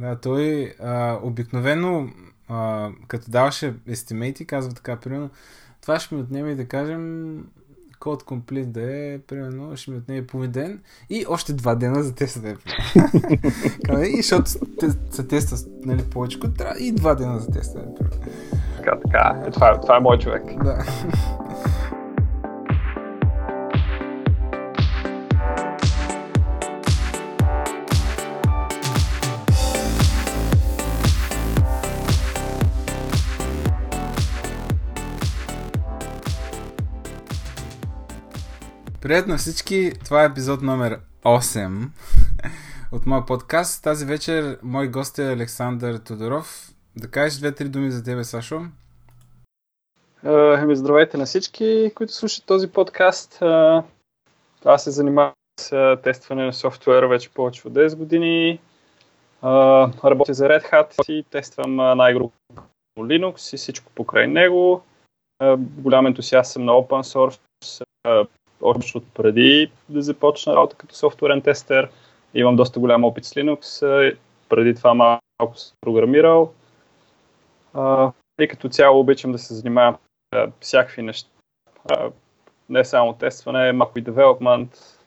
Да, той а, обикновено, а, като даваше естимейти, казва така, примерно, това ще ми отнеме да кажем код комплит да е, примерно, ще ми отнеме половин ден и още два дена за теста да е. и защото се теста нали, повече, трябва и два дена за теста да е. Така, така. Е, това, е, това е мой човек. Да. Привет на всички, това е епизод номер 8 от моя подкаст. Тази вечер мой гост е Александър Тодоров. Да кажеш две-три думи за тебе, Сашо. Еми, здравейте на всички, които слушат този подкаст. Аз се занимавам с тестване на софтуер вече повече от 10 години. Работя за Red Hat и тествам най-грубо Linux и всичко покрай него. Голям ентусиаст съм на open source още от преди да започна работа като софтуерен тестер. Имам доста голям опит с Linux. Преди това малко съм програмирал. И като цяло обичам да се занимавам с всякакви неща. Не само тестване, малко и девелопмент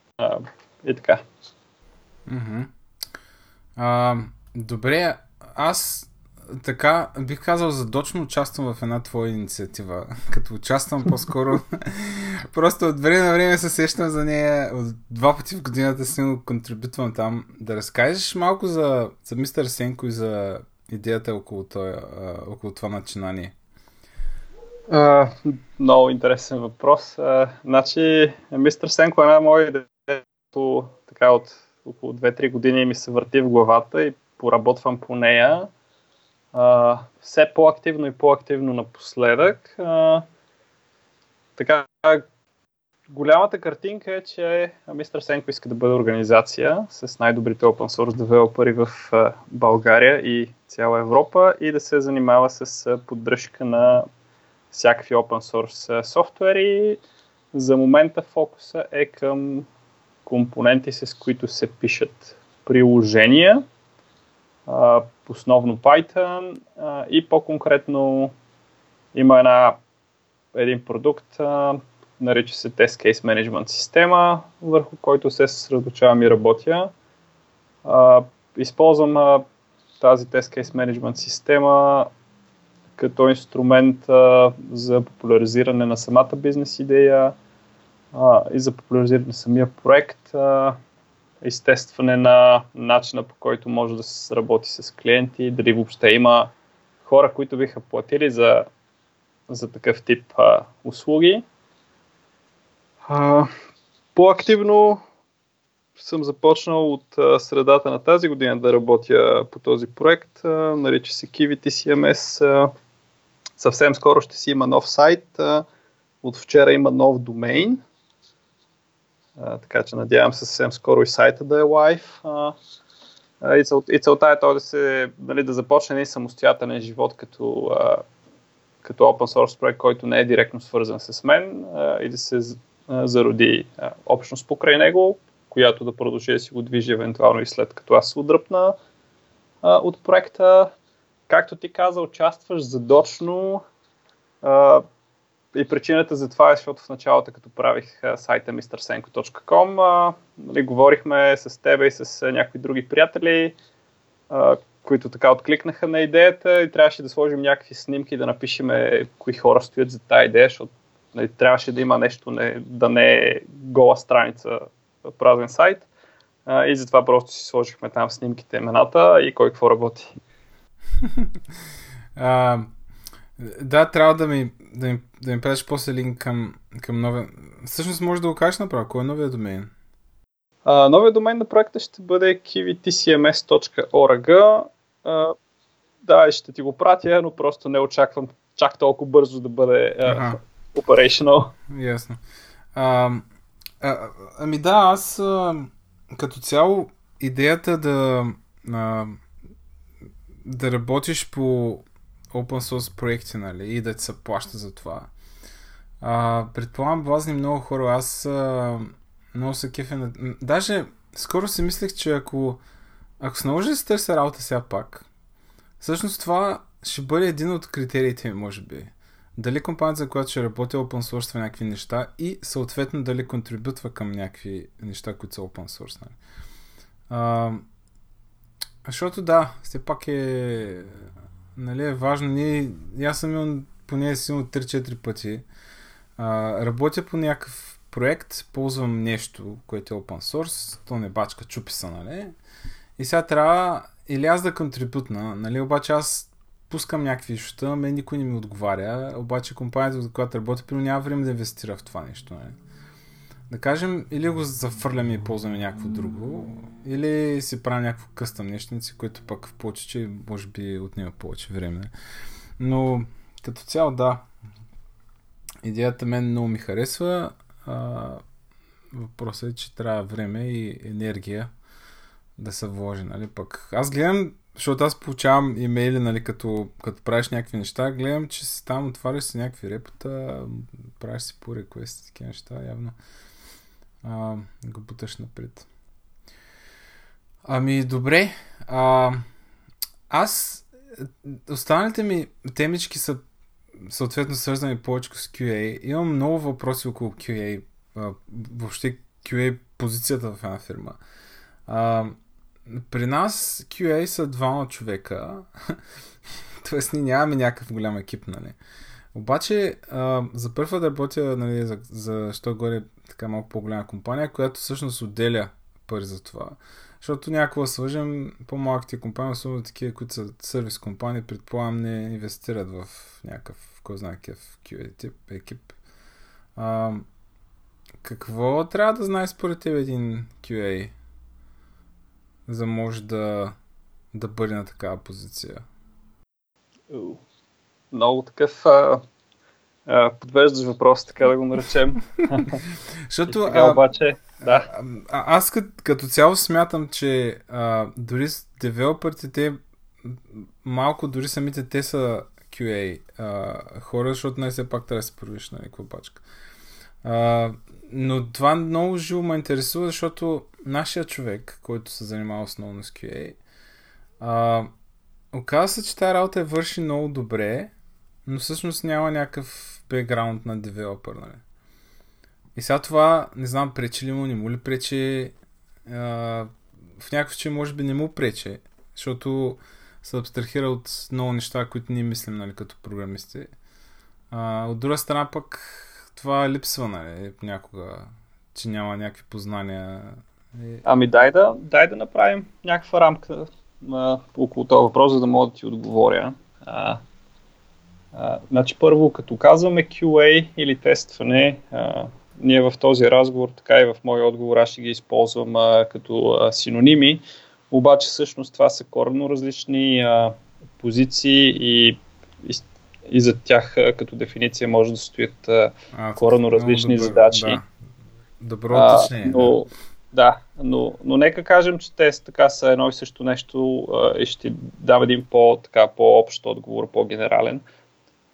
и така. Mm-hmm. А, добре, аз така, бих казал, задочно участвам в една твоя инициатива. Като участвам по-скоро, просто от време на време се сещам за нея. От два пъти в годината си го контрибютвам там. Да разкажеш малко за, за мистер Сенко и за идеята около, това, около това начинание. Uh, много интересен въпрос. Uh, значи, мистер Сенко е една моя идея, така от около 2-3 години ми се върти в главата и поработвам по нея все по-активно и по-активно напоследък. А, така, голямата картинка е, че Мистер Сенко иска да бъде организация с най-добрите open source девелопери в България и цяла Европа и да се занимава с поддръжка на всякакви open source софтуери. За момента фокуса е към компоненти, с които се пишат приложения, основно Python и по-конкретно има една, един продукт, нарича се Test Case Management система, върху който се съсредоточавам и работя. използвам тази Test Case Management система като инструмент за популяризиране на самата бизнес идея и за популяризиране на самия проект изтестване на начина по който може да се работи с клиенти, дали въобще има хора, които биха платили за, за такъв тип а, услуги. А, по-активно съм започнал от а, средата на тази година да работя по този проект. А, нарича се Kivity CMS. А, съвсем скоро ще си има нов сайт. А, от вчера има нов домейн така че надявам се съвсем скоро и сайта да е лайв. и, цел, и целта е то да се, нали, да започне един самостоятелен живот като, като open source проект, който не е директно свързан с мен и да се зароди общност покрай него, която да продължи да си го движи евентуално и след като аз се отдръпна от проекта. Както ти каза, участваш задочно и причината за това е, защото в началото, като правих сайта mrsenko.com, нали, говорихме с тебе и с някои други приятели, които така откликнаха на идеята и трябваше да сложим някакви снимки, да напишем кои хора стоят за тази идея, защото нали, трябваше да има нещо, не, да не е гола страница, празен сайт. И затова просто си сложихме там снимките, имената и кой какво работи. Да, трябва да ми, да ми, да ми правиш после линк към, към новия... Всъщност може да го кажеш направо. Кой е новия домен? А, новия домен на проекта ще бъде kivtcms.org. А, да, ще ти го пратя, но просто не очаквам чак толкова бързо да бъде а, operational. Ясно. А, а, ами да, аз а, като цяло идеята да а, да работиш по open source проекти, нали, и да ти се плаща за това. А, предполагам, блазни много хора. Аз а, много се кефя на... Даже скоро си мислех, че ако ако се наложи да се търся работа сега пак, всъщност това ще бъде един от критериите ми, може би. Дали компанията, за която ще работя, open source някакви неща и съответно дали контрибютва към някакви неща, които са open source. Нали. А, защото да, все пак е, нали, е важно. Ние, аз съм имал поне силно 3-4 пъти. А, работя по някакъв проект, ползвам нещо, което е open source, то не бачка, чупи са, нали? И сега трябва или аз да контрибутна, нали? Обаче аз пускам някакви неща, мен никой не ми отговаря, обаче компанията, за която работя, няма време да инвестира в това нещо, нали? Да кажем, или го зафърляме и ползваме някакво друго, или си правим някакво къстъм нещници, което пък в повече, че може би отнема повече време. Но като цяло да, идеята мен много ми харесва. А, въпросът е, че трябва време и енергия да се вложи, нали? Пък аз гледам, защото аз получавам имейли, нали, като, като правиш някакви неща, гледам, че си там отваряш си някакви репота, правиш си по реквести, такива неща, явно а, го буташ напред. Ами, добре. А, аз, останалите ми темички са съответно свързани повече с QA. Имам много въпроси около QA. А, въобще QA позицията в една фирма. А, при нас QA са двама човека. Тоест ние нямаме някакъв голям екип, нали? Обаче, а, за първа да работя, нали, за, за що горе така малко по-голяма компания, която всъщност отделя пари за това. Защото някакво свържем по-малките компании, особено такива, които са сервис компании, предполагам не инвестират в някакъв, кой знае какъв QA тип, екип. А, какво трябва да знае според теб един QA, за може да, да бъде на такава позиция? Много такъв а, подвеждаш въпрос, така да го наречем. Защото, а, обаче, да. А, а, аз като, като цяло смятам, че а, дори девелоперите, те малко дори самите те са QA а, хора, защото не все пак трябва да се провиш на някаква пачка. А, но това много живо ме интересува, защото нашия човек, който се занимава основно с QA, а, оказва се, че тази работа е върши много добре, но всъщност няма някакъв бекграунд на девелопър, нали? И сега това, не знам, пречи ли му, не му ли пречи, а, в някакъв случай може би не му пречи, защото се абстрахира от много неща, които ние мислим, нали, като програмисти. А, от друга страна пък това липсва, нали, някога, че няма някакви познания. Ами дай да, дай да направим някаква рамка а, около този въпрос, за да мога да ти отговоря. А, а, значи първо, като казваме QA или тестване, а, ние в този разговор, така и в моя отговор, аз ще ги използвам а, като а, синоними, обаче всъщност това са коренно различни а, позиции и, и, и за тях а, като дефиниция може да стоят а, а, коренно различни добър, задачи. Да. Добро уточнение. Но, да, но, но нека кажем, че те така са едно и също нещо а, и ще дам един по, така, по-общ отговор, по-генерален. А,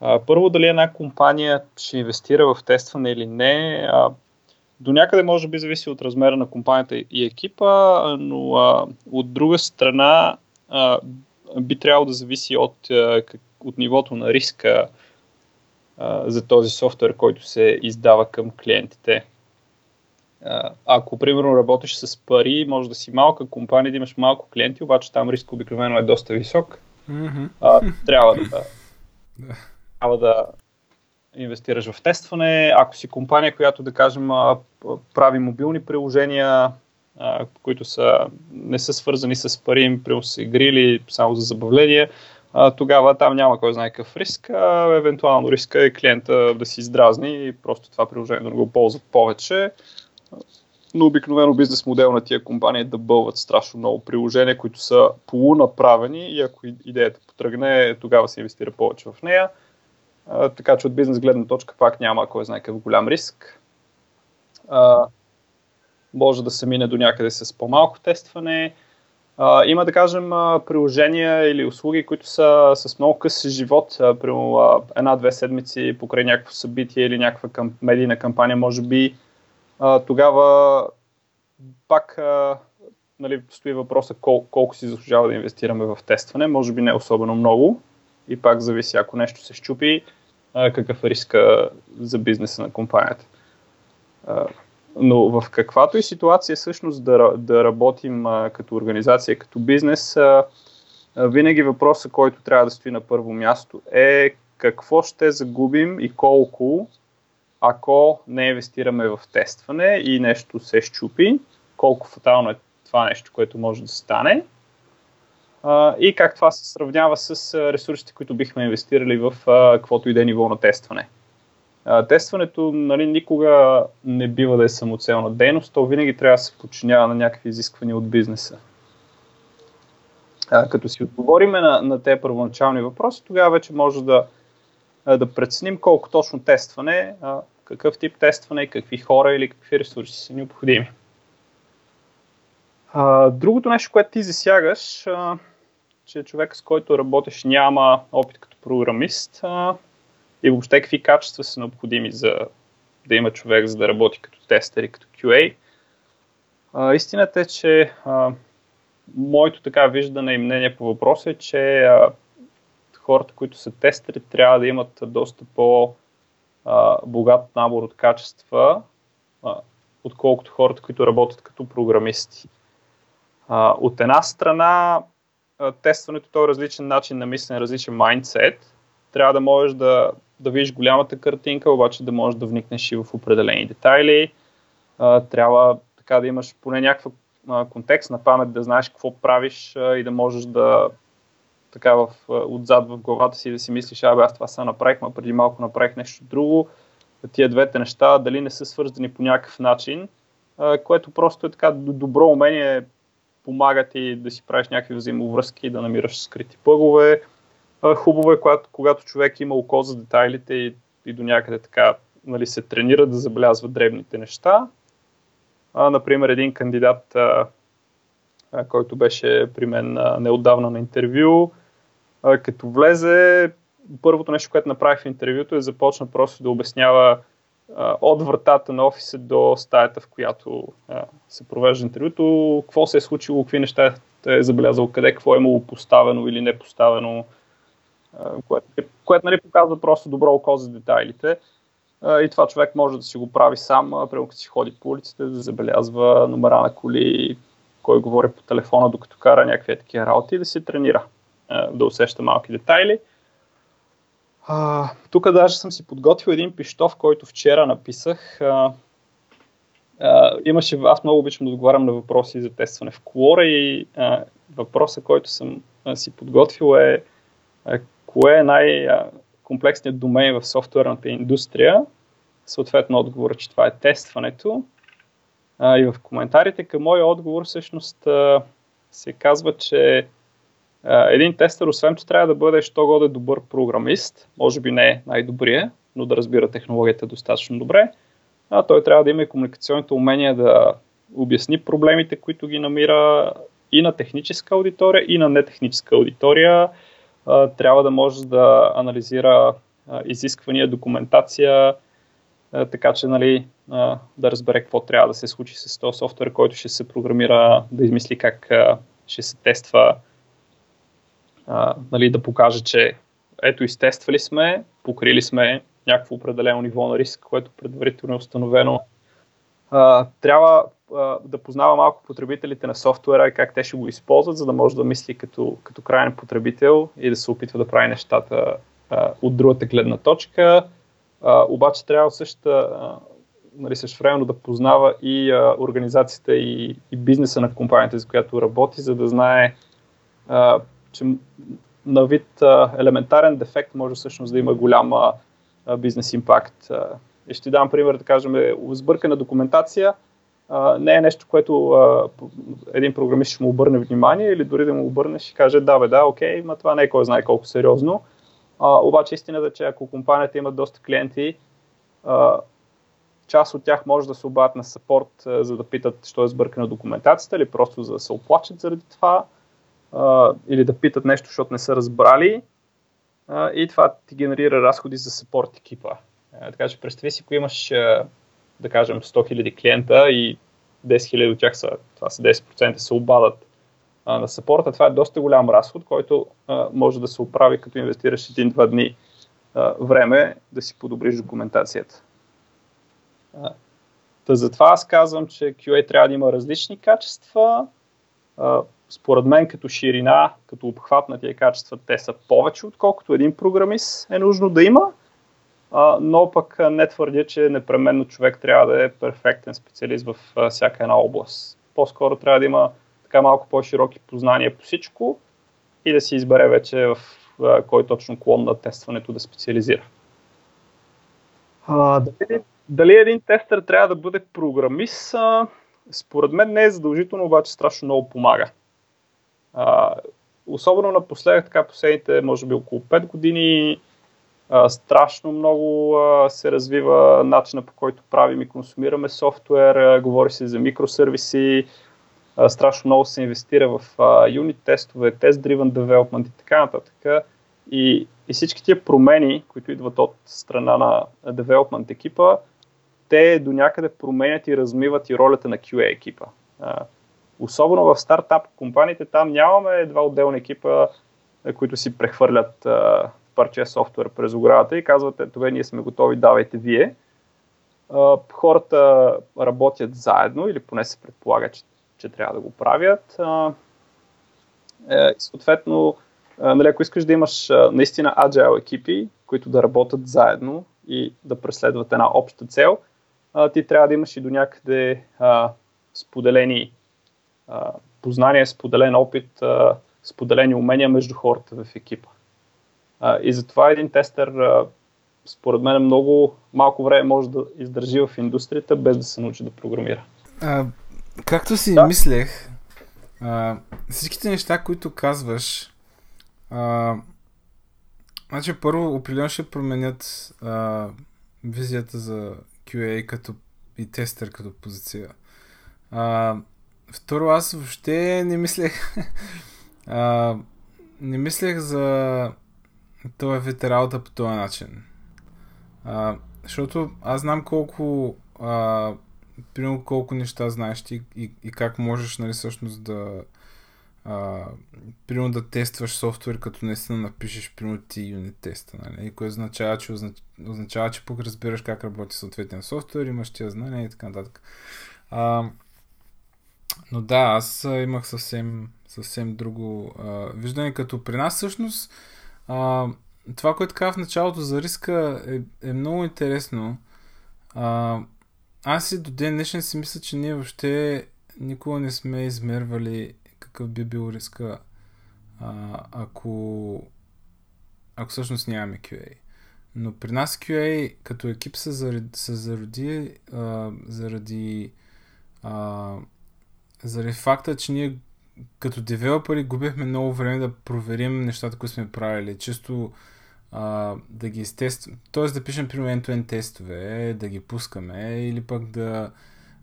първо, дали една компания ще инвестира в тестване или не, а, до някъде може би зависи от размера на компанията и екипа, но а, от друга страна а, би трябвало да зависи от, а, от нивото на риска а, за този софтуер, който се издава към клиентите. А, ако, примерно, работиш с пари, може да си малка компания, да имаш малко клиенти, обаче там риск обикновено е доста висок. Mm-hmm. А, трябва да трябва да инвестираш в тестване. Ако си компания, която да кажем прави мобилни приложения, които са, не са свързани с пари, им с игри или само за забавление, тогава там няма кой знае какъв риск. А, евентуално риска е клиента да си издразни и просто това приложение да го ползват повече. Но обикновено бизнес модел на тия компании е да бълват страшно много приложения, които са полунаправени и ако идеята потръгне, тогава се инвестира повече в нея така че от бизнес гледна точка пак няма кой знае какъв голям риск. А, може да се мине до някъде с по-малко тестване. А, има да кажем приложения или услуги, които са с много къс живот, при една-две седмици покрай някакво събитие или някаква към, медийна кампания, може би. А, тогава пак а, нали, стои въпроса кол, колко си заслужава да инвестираме в тестване. Може би не особено много. И пак зависи, ако нещо се щупи, какъв е риска за бизнеса на компанията. Но в каквато и ситуация всъщност да, да работим а, като организация, като бизнес, а, а, винаги въпросът, който трябва да стои на първо място е какво ще загубим и колко, ако не инвестираме в тестване и нещо се щупи, колко фатално е това нещо, което може да стане а, и как това се сравнява с ресурсите, които бихме инвестирали в каквото и да е ниво на тестване. Тестването нали, никога не бива да е самоцелна дейност, то винаги трябва да се подчинява на някакви изисквания от бизнеса. А, като си отговорим на, на тези първоначални въпроси, тогава вече може да, да преценим колко точно тестване, какъв тип тестване, какви хора или какви ресурси са необходими. А, другото нещо, което ти засягаш, а, че човек с който работиш няма опит като програмист, а, и въобще какви качества са необходими за да има човек, за да работи като тестер и като QA. А, истината е, че а, моето така виждане и мнение по въпроса е, че а, хората, които са тестери, трябва да имат доста по-богат набор от качества, а, отколкото хората, които работят като програмисти. А, от една страна, тестването то е различен начин на мислене, различен майндсет. Трябва да можеш да да видиш голямата картинка, обаче да можеш да вникнеш и в определени детайли. Трябва така да имаш поне някаква контекст на памет, да знаеш какво правиш и да можеш да така в, отзад в главата си да си мислиш, абе аз това са направих, ма преди малко направих нещо друго. Тия двете неща дали не са свързани по някакъв начин, което просто е така добро умение, помага ти да си правиш някакви взаимовръзки, да намираш скрити пъгове, Хубаво е, когато, когато човек има око за детайлите и, и до някъде така нали, се тренира да забелязва дребните неща. А, например, един кандидат, а, а, който беше при мен а, неотдавна на интервю, а, като влезе, първото нещо, което направих в интервюто е започна просто да обяснява от вратата на офиса до стаята, в която се провежда интервюто, какво се е случило, какви неща е забелязал, къде, какво е имало поставено или не поставено, което, което нали, показва просто добро око за детайлите. И това човек може да си го прави сам, прямо като си ходи по улиците, да забелязва номера на коли, кой говори по телефона, докато кара някакви такива работи и да се тренира, да усеща малки детайли. Тук даже съм си подготвил един пиштов, който вчера написах. А, а, имаше, аз много обичам да отговарям на въпроси за тестване в Quora и а, въпросът, който съм а, си подготвил е а, кое е най-комплексният домен в софтуерната индустрия. Съответно, отговор че това е тестването. А, и в коментарите към моя отговор всъщност а, се казва, че един тестър, освен че трябва да бъде що годе добър програмист, може би не е най-добрия, но да разбира технологията достатъчно добре, а той трябва да има и комуникационните умения да обясни проблемите, които ги намира и на техническа аудитория, и на нетехническа аудитория, трябва да може да анализира изисквания, документация, така че нали, да разбере какво трябва да се случи с този софтуер, който ще се програмира, да измисли как ще се тества, нали, да покаже, че ето изтествали сме, покрили сме някакво определено ниво на риск, което предварително е установено. Трябва да познава малко потребителите на софтуера и как те ще го използват, за да може да мисли като, като крайен потребител и да се опитва да прави нещата а, от другата гледна точка. А, обаче трябва също, а, нали, също да познава и а, организацията и, и бизнеса на компанията, за която работи, за да знае, а, че на вид а, елементарен дефект може всъщност да има голяма бизнес импакт. И ще ти дам пример, да кажем, сбъркана документация – а, не е нещо, което а, един програмист ще му обърне внимание или дори да му обърне ще каже да бе, да, окей, но това не е кой знае колко сериозно. А, обаче истината е, че ако компанията има доста клиенти, а, част от тях може да се обадят на саппорт, за да питат, що е сбъркана документацията или просто за да се оплачат заради това, а, или да питат нещо, защото не са разбрали. А, и това ти генерира разходи за саппорт екипа. А, така че представи си, ако имаш да кажем, 100 000 клиента и 000 от тях са, това са 10% се обадат а, на сапорта. Това е доста голям разход, който а, може да се оправи като инвестираш един-два дни а, време да си подобриш документацията. А, та затова аз казвам, че QA трябва да има различни качества. А, според мен като ширина, като обхват на тия качества, те са повече, отколкото един програмист е нужно да има, а, но пък не твърдя, че непременно човек трябва да е перфектен специалист в а, всяка една област. По-скоро трябва да има така малко по-широки познания по всичко и да си избере вече в а, кой точно клон на тестването да специализира. А, дали, дали един тестър трябва да бъде програмист? А, според мен не е задължително, обаче страшно много помага. А, особено напоследък, така последните, може би около 5 години, а, страшно много а, се развива начина по който правим и консумираме софтуер, а, говори се за микросервиси, а, страшно много се инвестира в юнит тестове, тест-driven development и така нататък. И, и всички тия промени, които идват от страна на development екипа, те до някъде променят и размиват и ролята на QA екипа. А, особено в стартап компаниите, там нямаме два отделни екипа, които си прехвърлят а, парче софтуер през оградата и казват, ето ние сме готови, давайте вие. А, хората работят заедно или поне се предполага, че, че трябва да го правят. А, е, съответно, а, нали, ако искаш да имаш а, наистина agile екипи, които да работят заедно и да преследват една обща цел, а, ти трябва да имаш и до някъде а, споделени а, познания, споделен опит, а, споделени умения между хората в екипа. А, и затова един тестър, а, според мен, много малко време може да издържи в индустрията, без да се научи да програмира. А, както си да? мислех, а, всичките неща, които казваш, а, значи първо определено ще променят а, визията за QA като и тестър като позиция. А, второ, аз въобще не мислех а, не мислех за това вид работа по този начин. А, защото аз знам колко а, примерно колко неща знаеш ти и, и как можеш нали, всъщност да а, примерно да тестваш софтуер, като наистина напишеш примерно ти юнит теста, нали? което означава, че, означ... означава, че пък разбираш как работи съответния софтуер, имаш тия знания и така нататък. А, но да, аз имах съвсем, съвсем друго а, виждане, като при нас всъщност а, това, което казах в началото за риска е, е много интересно. А, аз и до ден днешен си мисля, че ние въобще никога не сме измервали какъв би бил риска, а, ако, ако всъщност нямаме QA. Но при нас QA като екип се зароди, се зароди а, заради а, заради факта, че ние като девелопери губихме много време да проверим нещата, които сме правили. Често а, да ги изтестваме, т.е. да пишем примерно end-to-end тестове, да ги пускаме или пък да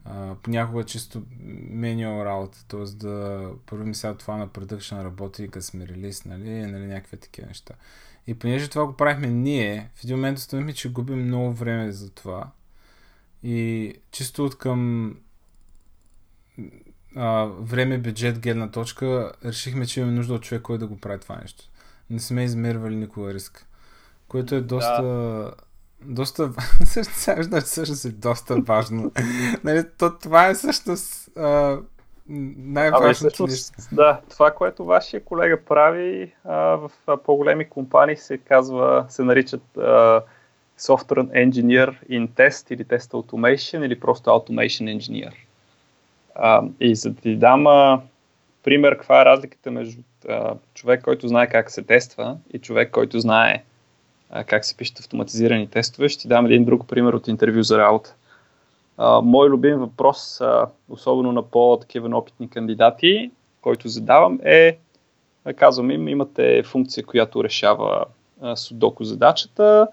а, понякога чисто manual работа, т.е. да първо сега това на production работи, като сме релиз, нали, нали, някакви такива неща. И понеже това го правихме ние, в един момент установихме, че губим много време за това. И чисто от към а, време, бюджет, гледна точка, решихме, че имаме нужда от човек, който да го прави това нещо. Не сме измервали никога риск. Което е доста... Да. Доста... всъщност е доста важно. нали, то, това е всъщност а, най-важното нещо. Да, това, което вашия колега прави а, в а, по-големи компании се казва, се наричат а, Software Engineer in Test или Test Automation или просто Automation Engineer. А, и за да ти дам а, пример, каква е разликата между а, човек, който знае как се тества и човек, който знае а, как се пишат автоматизирани тестове, ще ти дам един друг пример от интервю за работа. А, мой любим въпрос, а, особено на по-такива опитни кандидати, който задавам е, казвам им, имате функция, която решава судоко задачата,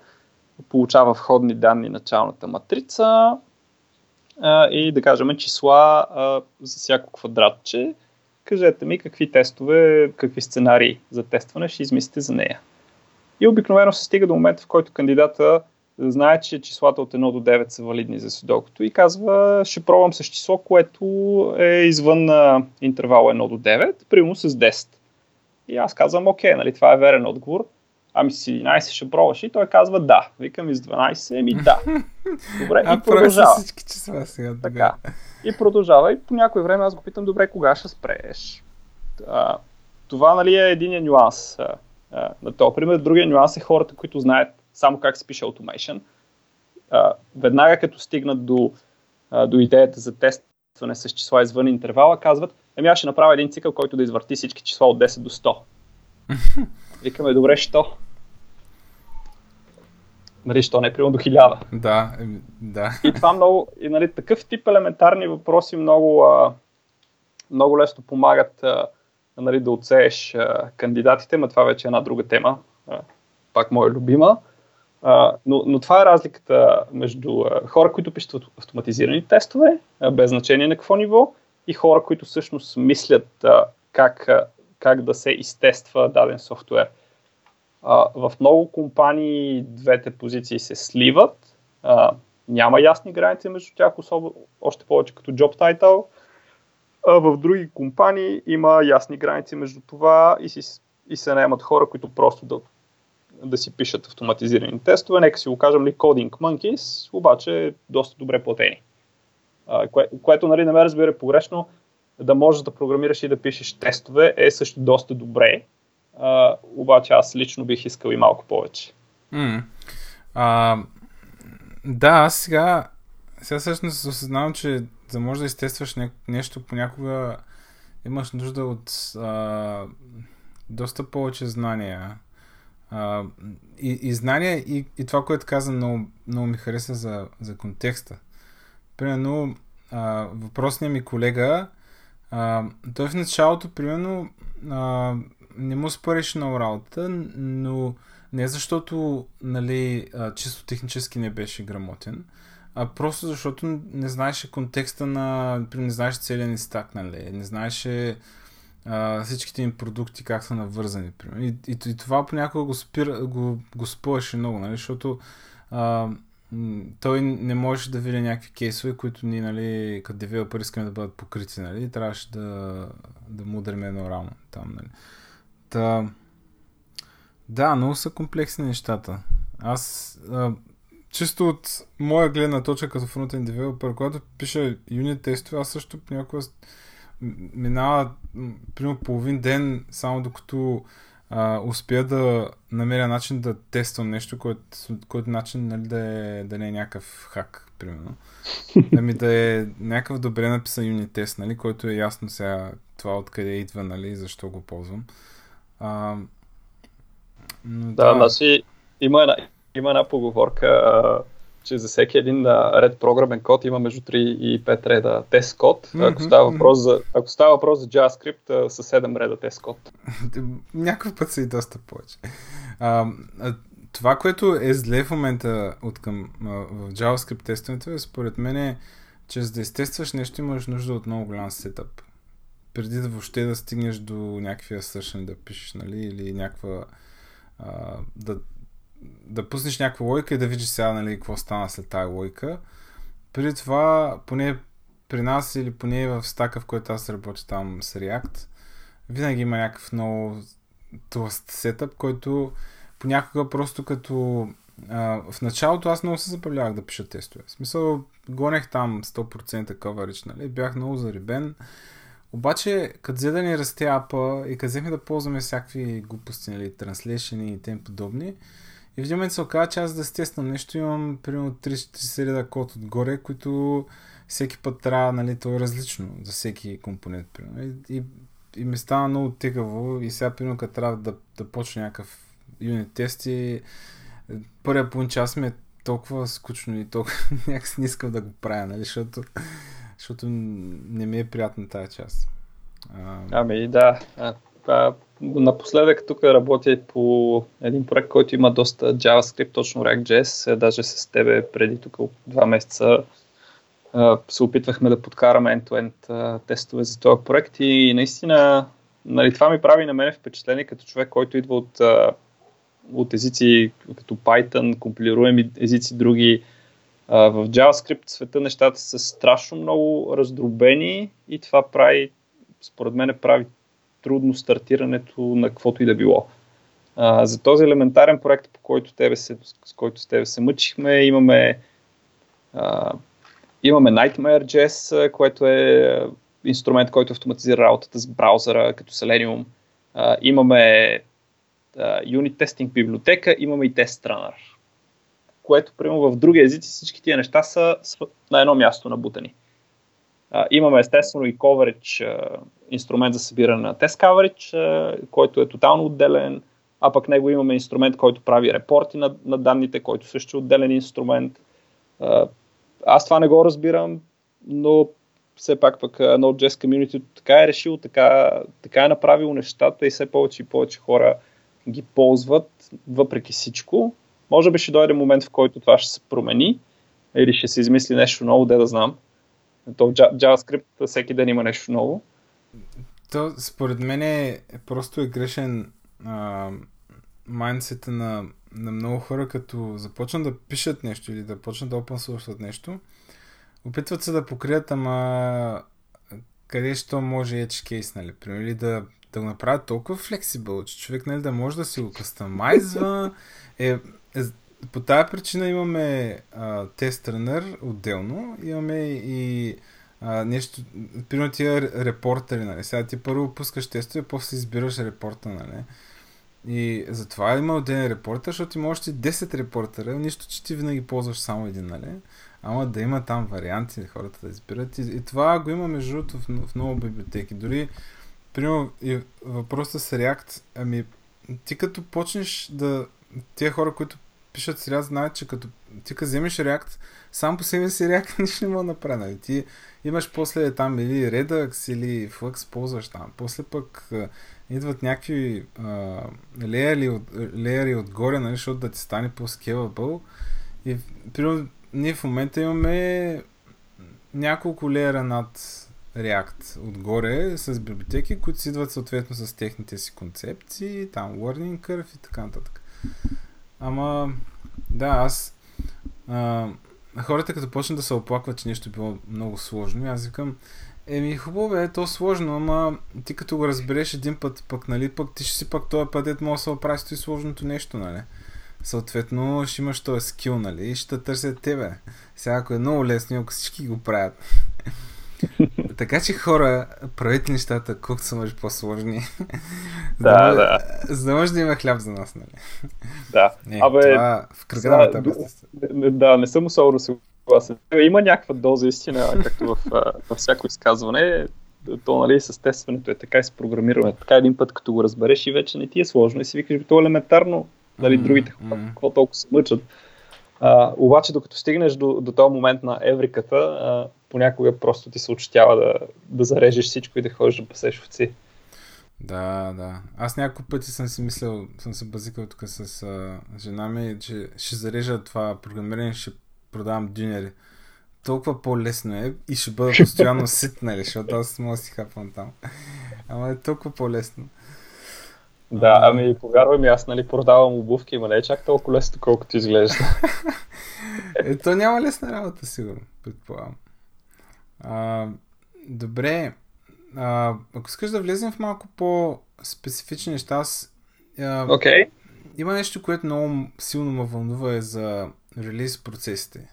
получава входни данни началната матрица, а, и да кажем числа а, за всяко квадратче. Кажете ми какви тестове, какви сценарии за тестване ще измислите за нея. И обикновено се стига до момента, в който кандидата знае, че числата от 1 до 9 са валидни за седокото и казва, ще пробвам с число, което е извън интервала 1 до 9, примерно с 10. И аз казвам, окей, нали, това е верен отговор. Ами с 11 ще пробваш и той казва да. Викам и с 12, еми да. Добре, а и продължава. всички числа сега. Така. И продължава и по някое време аз го питам, добре, кога ще спреш? А, това нали е един нюанс а, а, на този пример. Другия нюанс е хората, които знаят само как се пише automation. А, веднага като стигнат до, а, до идеята за тестване с числа извън интервала, казват, ами аз ще направя един цикъл, който да извърти всички числа от 10 до 100. Викаме, добре, що? Нали, що не е примерно до 1000? Да, да. И това много, и нали, такъв тип елементарни въпроси много, а, много лесно помагат а, нали, да отсееш а, кандидатите, но това вече е една друга тема, а, пак моя любима. А, но, но това е разликата между а, хора, които пишат автоматизирани тестове, а, без значение на какво ниво, и хора, които всъщност мислят а, как, а, как да се изтества даден софтуер. А, в много компании двете позиции се сливат. А, няма ясни граници между тях, особено, още повече като job title. А в други компании има ясни граници между това и, си, и се наемат хора, които просто да, да си пишат автоматизирани тестове. Нека си го кажем ли Coding Monkeys, обаче доста добре платени. А, кое, което нали, не ме разбира погрешно, да можеш да програмираш и да пишеш тестове е също доста добре, а, обаче аз лично бих искал и малко повече. Mm. А, да, аз сега, сега всъщност осъзнавам, че да може да изтестваш не, нещо, понякога имаш нужда от а, доста повече знания. А, и, и знания, и, и това, което каза, много, много ми хареса за, за контекста. Примерно, а, въпросният ми колега, а, той в началото, примерно, а, не му спореше на работата, но не защото нали, а, чисто технически не беше грамотен, а просто защото не знаеше контекста на, не знаеше целият ни стак, нали, не знаеше а, всичките им продукти как са навързани. И, и, и това понякога го, спира, го, го спъваше много, нали, защото а, той не можеше да види някакви кейсове, които ние, нали, като девелопер искаме да бъдат покрити, нали, трябваше да, да му ударим едно рамо там, нали. Та... Да, много са комплексни нещата. Аз а, чисто от моя гледна точка като фронтен девелопер, когато пиша юнит тестове, аз също понякога минава примерно половин ден, само докато а, успея да намеря начин да тествам нещо, който, който начин нали, да, е, да не е някакъв хак, примерно. Ами да е някакъв добре написан юнит тест, нали, който е ясно сега това откъде идва, нали, защо го ползвам. А, но да, да, значи има една, има една поговорка, а, че за всеки един а, ред програмен код има между 3 и 5 реда тест код. Mm-hmm, ако, става въпрос за, ако става въпрос за JavaScript, а, са 7 реда тест код. Някакъв път са и доста повече. А, а, това, което е зле в момента от към, а, в JavaScript тестването е, според мен е, че за да изтестваш нещо имаш нужда от много голям сетъп преди да въобще да стигнеш до някакви assertion да пишеш, нали, или някаква а, да, да пуснеш някаква лойка и да видиш сега, нали, какво стана след тази лойка. Преди това, поне при нас или поне в стака, в който аз работя там с React, винаги има някакъв много тлъст сетъп, който понякога просто като а, в началото аз много се забавлявах да пиша тестове. В смисъл, гонех там 100% coverage, нали? Бях много зарибен. Обаче, като взе да ни расте апа и като да ползваме всякакви глупости, нали, и тем подобни, и в един момент се оказа, че аз да стеснам нещо, имам примерно 30 реда код отгоре, които всеки път трябва, нали, то е различно за всеки компонент. Примерно. И, и, и ми стана много тегаво и сега, примерно, като трябва да, да почне някакъв юнит тест и първия половин час ми е толкова скучно и толкова някакси не искам да го правя, нали, защото защото не ми е приятна тази част. А... Ами да. А, а, напоследък тук работя по един проект, който има доста JavaScript, точно React.js. Е, даже с тебе преди тук два месеца се опитвахме да подкараме end-to-end тестове за този проект и наистина нали, това ми прави на мен впечатление като човек, който идва от, от езици като Python, компилируеми езици други. В JavaScript света нещата са страшно много раздробени и това прави, според мен, прави трудно стартирането на каквото и да било. За този елементарен проект, по който тебе се, с който с тебе се мъчихме, имаме, имаме Nightmare.js, което е инструмент, който автоматизира работата с браузъра, като Selenium. имаме Unit Testing библиотека, имаме и Test Runner което, примерно, в други езици всички тия неща са на едно място набутани. Имаме естествено и coverage, инструмент за събиране на тест coverage, който е тотално отделен, а пък него имаме инструмент, който прави репорти на, на данните, който също е отделен инструмент. Аз това не го разбирам, но все пак пък Node.js Community така е решил, така, така е направил нещата и все повече и повече хора ги ползват, въпреки всичко. Може би ще дойде момент, в който това ще се промени или ще се измисли нещо ново, де да знам. То JavaScript всеки ден има нещо ново. То според мен е просто е грешен майндсета на, на много хора, като започнат да пишат нещо или да почнат да open нещо, опитват се да покрият, ама къде що може edge case, нали? Примерно, или да, да го направят толкова флексибъл, че човек нали, да може да си го кастомайзва. Е, е, по тази причина имаме тест-тренер отделно, имаме и а, нещо, примерно тия репортери, нали? Сега ти първо пускаш тестове, после избираш репорта, нали? И затова има отделен репортер, защото има още 10 репортера, нищо, че ти винаги ползваш само един, нали? Ама да има там варианти, хората да избират. И, и това го има между другото в, в много библиотеки. Дори, примерно, и въпросът с React, ами, ти като почнеш да тия хора, които пишат с React, знаят, че като ти като вземеш React, сам по себе си React нищо не мога да направи. Нали? Ти имаш после там или Redux или Flux ползваш там. После пък идват някакви а, леяри, от, леяри отгоре, нали, защото да ти стане по-scalable. И примерно, ние в момента имаме няколко леера над React отгоре с библиотеки, които си идват съответно с техните си концепции, там learning curve и така нататък. Ама, да, аз... А, хората като почнат да се оплакват, че нещо е било много сложно, аз викам, еми хубаво е, то сложно, ама ти като го разбереш един път, пък, нали, пък ти ще си пък този път, дет може да се оправи и сложното нещо, нали. Съответно, ще имаш този скил, нали, и ще търсят тебе. Сега, ако е много лесно, ако всички го правят, така че хора, правете нещата колкото са може по-сложни. да, да. За да може да има хляб за нас, нали? Да. Не, Абе, това в кръга на да, да, не съм особено съгласен. Има някаква доза истина, както в, във всяко изказване. То, нали, с тестването е така и с програмирането. Така един път, като го разбереш и вече не ти е сложно и си викаш, то е елементарно, нали, другите хора, какво толкова се мъчат. А, обаче, докато стигнеш до, до този момент на евриката, а, понякога просто ти се очетява да, да зарежеш всичко и да ходиш да пасеш овци. Да, да. Аз няколко пъти съм си мислил, съм се базикал тук с а, жена ми, че ще зарежа това програмиране, ще продавам дюнери. Толкова по-лесно е и ще бъда постоянно сит, нали, защото аз мога да си хапвам там. Ама е толкова по-лесно. Да, ами повярвай ми, аз нали продавам обувки, но не е чак толкова лесно, колкото изглежда. е, то няма лесна работа, сигурно, предполагам. А, добре, а, ако искаш да влезем в малко по-специфични неща, аз а, okay. има нещо, което много силно ме вълнува е за релиз процесите.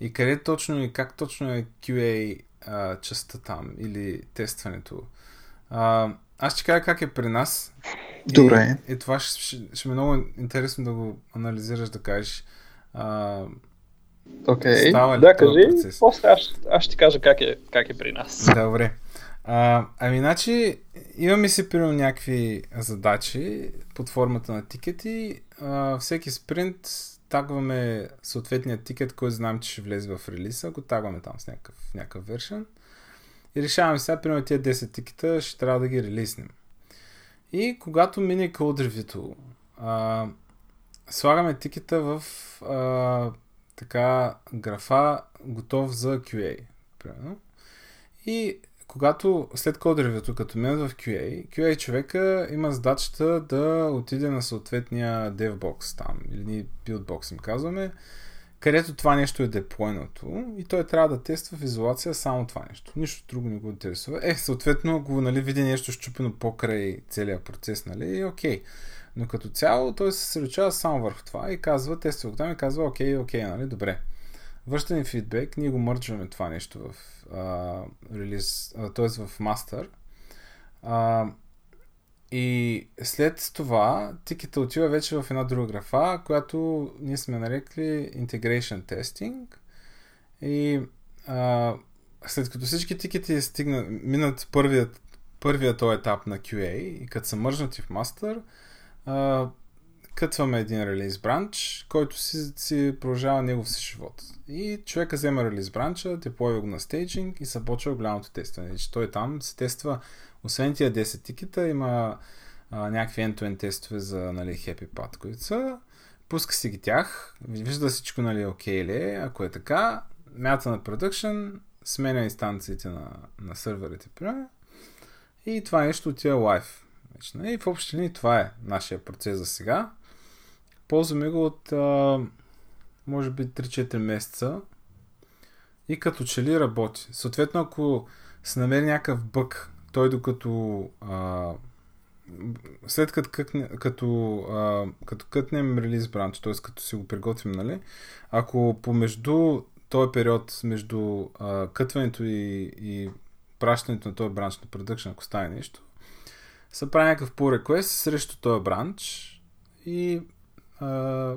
И къде точно и как точно е QA а, частта там или тестването. А, аз ще кажа как е при нас. Добре. И, и това ще, ще, ще ми е много интересно да го анализираш, да кажеш. А, Okay. да, кажи, после аз, аз ще ти кажа как е, как е при нас. Добре. А, ами, значи, имаме си примерно някакви задачи под формата на тикети. А, всеки спринт тагваме съответния тикет, който знам, че ще влезе в релиса, го тагваме там с някакъв, някакъв вершен. И решаваме сега, примерно, тези 10 тикета ще трябва да ги релиснем. И когато мине код ревюто, слагаме тикета в а, така графа готов за QA. Примерно. И когато след код ревюто, като минат в QA, QA човека има задачата да отиде на съответния DevBox там, или BuildBox им казваме, където това нещо е деплойнато и той трябва да тества в изолация само това нещо. Нищо друго не го интересува. Е, съответно, ако нали, види нещо щупено покрай целия процес, нали, е окей. Но като цяло той се съсредоточава само върху това и казва, тества го там и казва, окей, окей, нали, добре. Връща ни фидбек, ние го мърчваме това нещо в релиз, т.е. в мастър. А, и след това тикета отива вече в една друга графа, която ние сме нарекли Integration Testing. И а, след като всички тикети стигнат, минат първият, първият този етап на QA и като са мържнати в мастър, кътваме един релиз бранч, който си, си продължава негов си живот. И човека взема релиз бранча, деплойва го на стейджинг и започва голямото тестване. Че той там се тества, освен тия 10 тикета, има а, някакви end-to-end тестове за нали, Happy Path, които са пуска си ги тях, вижда всичко нали окей okay ли е, ако е така, мята на продъкшн, сменя инстанциите на, на сървърите, примерно, и това нещо отива лайв. И в общи линии това е нашия процес за сега. Ползваме го от а, може би 3-4 месеца и като че ли работи. Съответно, ако се намери някакъв бък, той докато а, след като, кътне, като, а, като кътнем релиз бранч, т.е. като си го приготвим, нали, ако помежду този период между а, кътването и, и пращането на този бранч на продъкшн, ако стане нещо, се прави някакъв pull request срещу този бранч и а,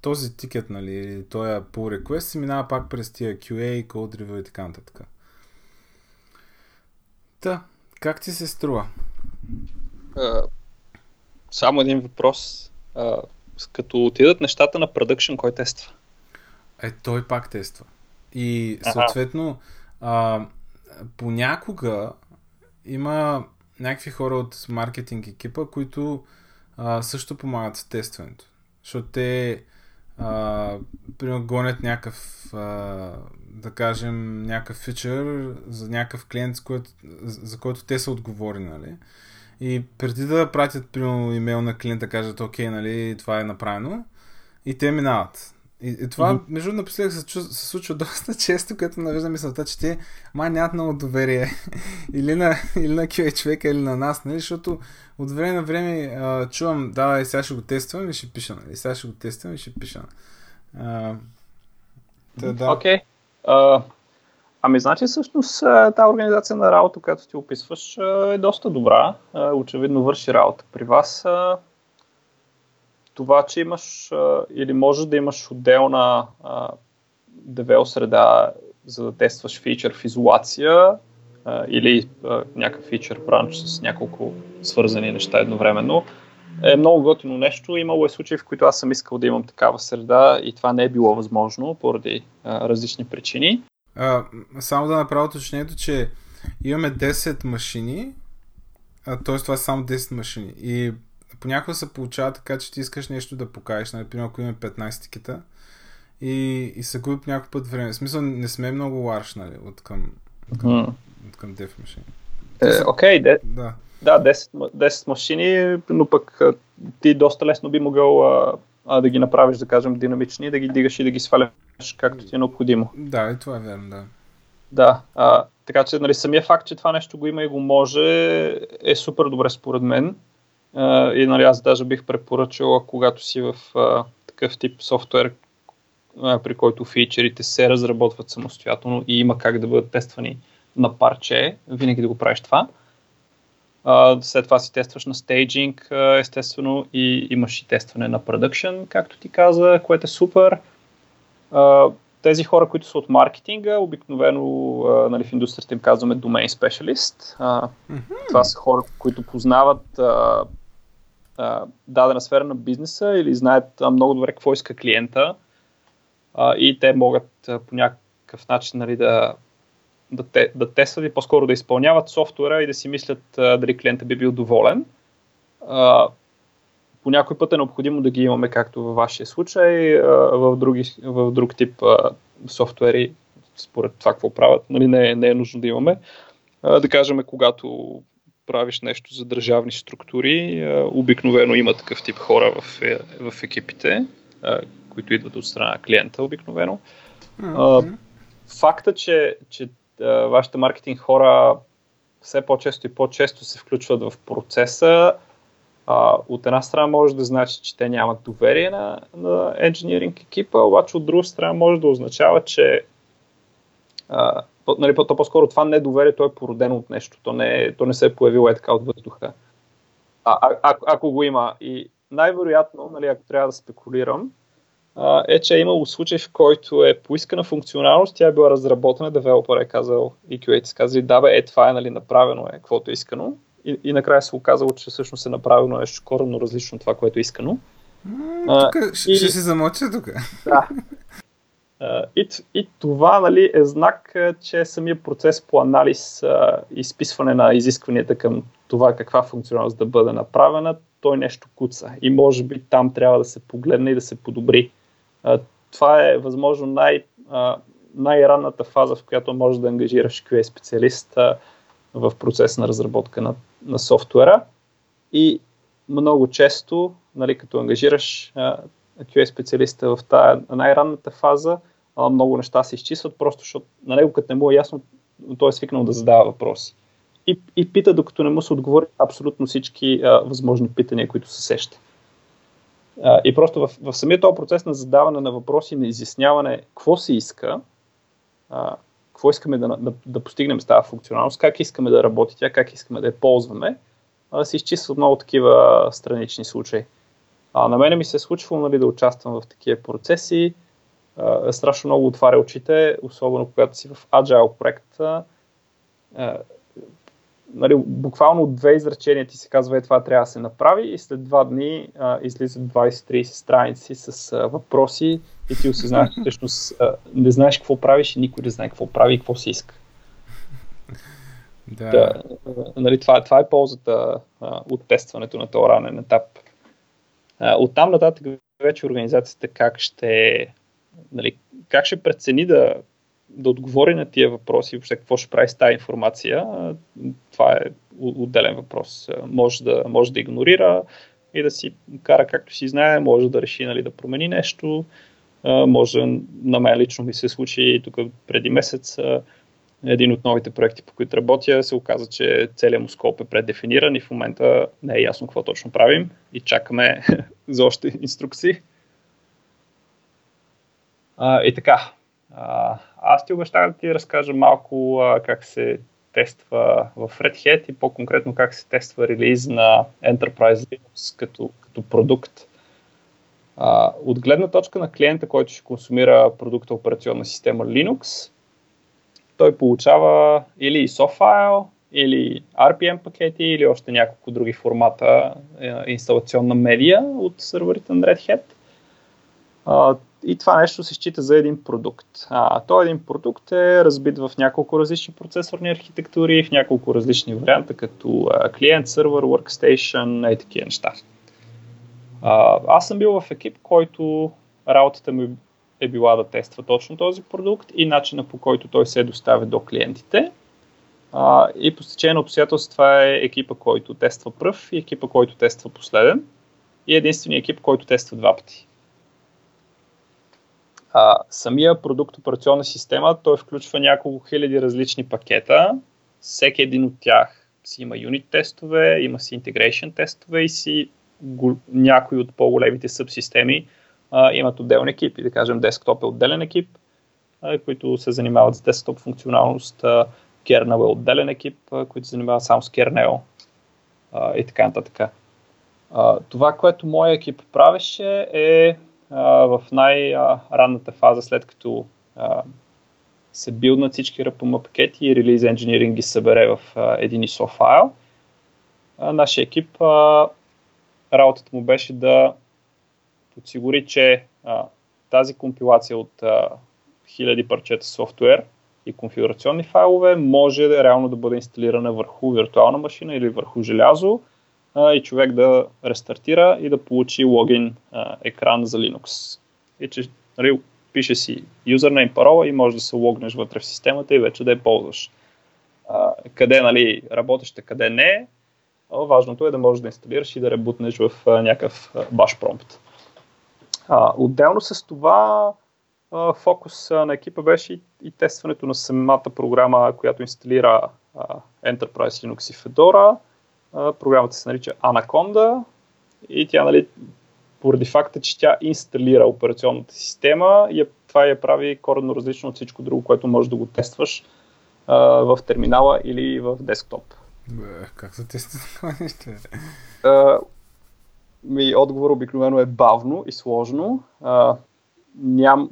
този тикет, нали, този pull request се минава пак през тия QA, code review и така нататък. Та, как ти се струва? Uh, само един въпрос. Uh, като отидат нещата на продъкшн, кой тества? Е, той пак тества. И съответно, а, понякога има някакви хора от маркетинг екипа, които а, също помагат с тестването. Защото те а, гонят някакъв, а, да кажем, някакъв фичър за някакъв клиент, за който, за който те са отговорни, нали? И преди да пратят, примерно, имейл на клиента, кажат, окей, нали, това е направено, и те минават. И, и това, mm-hmm. между напоследък се, се случва доста често, като навежда мисълта, че те май нямат много доверие или на, или на QA човека, или на нас, нали? защото от време на време а, чувам, да, и сега ще го тествам и ще пиша, нали? сега ще го тествам и ще пиша. А, да, да. Okay. Uh, ами, значи всъщност тази организация на работа, която ти описваш, е доста добра. Очевидно върши работа при вас това, че имаш а, или можеш да имаш отделна а, девел среда, за да тестваш фичър в изолация а, или а, някакъв фичър бранч с няколко свързани неща едновременно, е много готино нещо. Имало е случаи, в които аз съм искал да имам такава среда и това не е било възможно поради а, различни причини. А, само да направя уточнението, че имаме 10 машини, т.е. това са само 10 машини. И понякога се получава така, че ти искаш нещо да покажеш, например, ако имаме 15 тикета и, и се губи по някакъв път време. В смисъл, не сме много ларш, нали, от към, от към, mm. от към Dev Machine. Е, окей, okay, да. Да, 10, 10 машини, но пък ти доста лесно би могъл а, а, да ги направиш, да кажем, динамични, да ги дигаш и да ги сваляш както ти е необходимо. Да, и това е верно, да. Да, а, така че нали, самия факт, че това нещо го има и го може е супер добре според мен и нали, аз даже бих препоръчал, когато си в а, такъв тип софтуер, а, при който фичерите се разработват самостоятелно и има как да бъдат тествани на парче, винаги да го правиш това. А, след това си тестваш на стейджинг, естествено, и имаш и тестване на продъкшн, както ти каза, което е супер. А, тези хора, които са от маркетинга, обикновено нали, в индустрията им казваме domain specialist. Mm-hmm. Това са хора, които познават а, а, дадена сфера на бизнеса или знаят а, много добре какво иска клиента а, и те могат а, по някакъв начин нали, да, да, те, да тестват и по-скоро да изпълняват софтуера и да си мислят а, дали клиента би бил доволен. А, по някой път е необходимо да ги имаме, както във вашия случай, а, в, други, в друг тип а, софтуери, според това какво правят, нали, не, не е нужно да имаме. да кажем, когато правиш нещо за държавни структури, обикновено има такъв тип хора в, е, в екипите, които идват от страна на клиента обикновено. Mm-hmm. Факта, че, че вашите маркетинг хора все по-често и по-често се включват в процеса, от една страна може да значи, че те нямат доверие на, на engineering екипа, обаче от друга страна може да означава, че а, нали, то по-скоро това недоверие, то е породено от нещо, то не, е, то не се е появило е така от въздуха. А, а, а, ако го има. И най-вероятно, нали, ако трябва да спекулирам, а, е, че е имало случай, в който е поискана функционалност, тя е била разработена, девелопър е казал, и QA са казали, да бе, е това е нали, направено, е каквото е искано. И, и накрая се оказало, че всъщност е направено нещо коренно различно от това, което е искано. А, тук ще, и, ще си замоча тук. Да. И, и това нали, е знак, че самия процес по анализ и изписване на изискванията към това каква функционалност да бъде направена, той нещо куца. И може би там трябва да се погледне и да се подобри. Това е възможно най, най-ранната фаза, в която може да ангажираш QA специалист в процес на разработка на, на софтуера. И много често, нали, като ангажираш QA специалиста в тази най-ранната фаза, много неща се изчистват, просто защото на него като не му е ясно, той е свикнал да задава въпроси. И, и пита, докато не му се отговори абсолютно всички а, възможни питания, които се сеща. А, и просто в, в самия този процес на задаване на въпроси, на изясняване какво се иска, а, какво искаме да, да, да постигнем с тази функционалност, как искаме да работи тя, как искаме да я ползваме, а, се изчистват много такива странични случаи. А, на мене ми се е случвало нали, да участвам в такива процеси. А, страшно много отваря очите, особено когато си в Agile проект. А, нали, буквално две изречения ти се казва, е това трябва да се направи и след два дни а, излизат 20-30 страници с а, въпроси и ти осъзнаваш, че всъщност не знаеш какво правиш и никой не знае какво прави и какво се иска. Да. да нали, това, това е ползата а, от тестването на този ранен етап. От там нататък вече организацията как ще, нали, как ще прецени да, да отговори на тия въпроси, въобще какво ще прави с тази информация, това е отделен въпрос. Може да, може да игнорира и да си кара както си знае, може да реши нали, да промени нещо, може на мен лично ми се случи тук преди месец един от новите проекти, по които работя, се оказа, че целият му скоп е предефиниран и в момента не е ясно какво точно правим и чакаме за още инструкции. А, и така, а, аз ти обещах да ти разкажа малко а, как се тества в Red Hat и по-конкретно как се тества релиз на Enterprise Linux като, като продукт. А, от гледна точка на клиента, който ще консумира продукта операционна система Linux, той получава или ISO файл, или RPM пакети, или още няколко други формата е, инсталационна медия от серверите на Red Hat. И това нещо се счита за един продукт. А, то един продукт е разбит в няколко различни процесорни архитектури, в няколко различни варианта, като клиент, сервер, workstation и такива неща. Аз съм бил в екип, който работата ми е била да тества точно този продукт и начина по който той се доставя до клиентите. А, и по стечение на това е екипа, който тества пръв и екипа, който тества последен и единственият екип, който тества два пъти. А, самия продукт операционна система, той включва няколко хиляди различни пакета. Всеки един от тях си има юнит тестове, има си integration тестове и си някои от по-големите субсистеми имат отделни екипи. Да кажем, десктоп е отделен екип, които се занимават с десктоп функционалност. А, Kernel е отделен екип, които се занимават само с Kernel и така нататък. Това, което моя екип правеше е в най-ранната фаза, след като се билднат всички RPM пакети и Release Engineering ги събере в един ISO файл. Нашия екип работата му беше да подсигури, че а, тази компилация от а, хиляди парчета софтуер и конфигурационни файлове може да реално да бъде инсталирана върху виртуална машина или върху желязо а, и човек да рестартира и да получи логин а, екран за Linux. И че нали, пише си юзернейм парола и може да се логнеш вътре в системата и вече да я ползваш. а, къде нали, работеща, къде не. Важното е да можеш да инсталираш и да ребутнеш в някакъв баш промпт. А, отделно с това а, фокус на екипа беше и, и тестването на самата програма, която инсталира а, Enterprise Linux и Fedora. А, програмата се нарича Anaconda и тя, нали, поради факта, че тя инсталира операционната система, и това я прави коренно различно от всичко друго, което можеш да го тестваш а, в терминала или в десктоп. Бе, как се тества това нещо? Ми отговор обикновено е бавно и сложно. А, ням,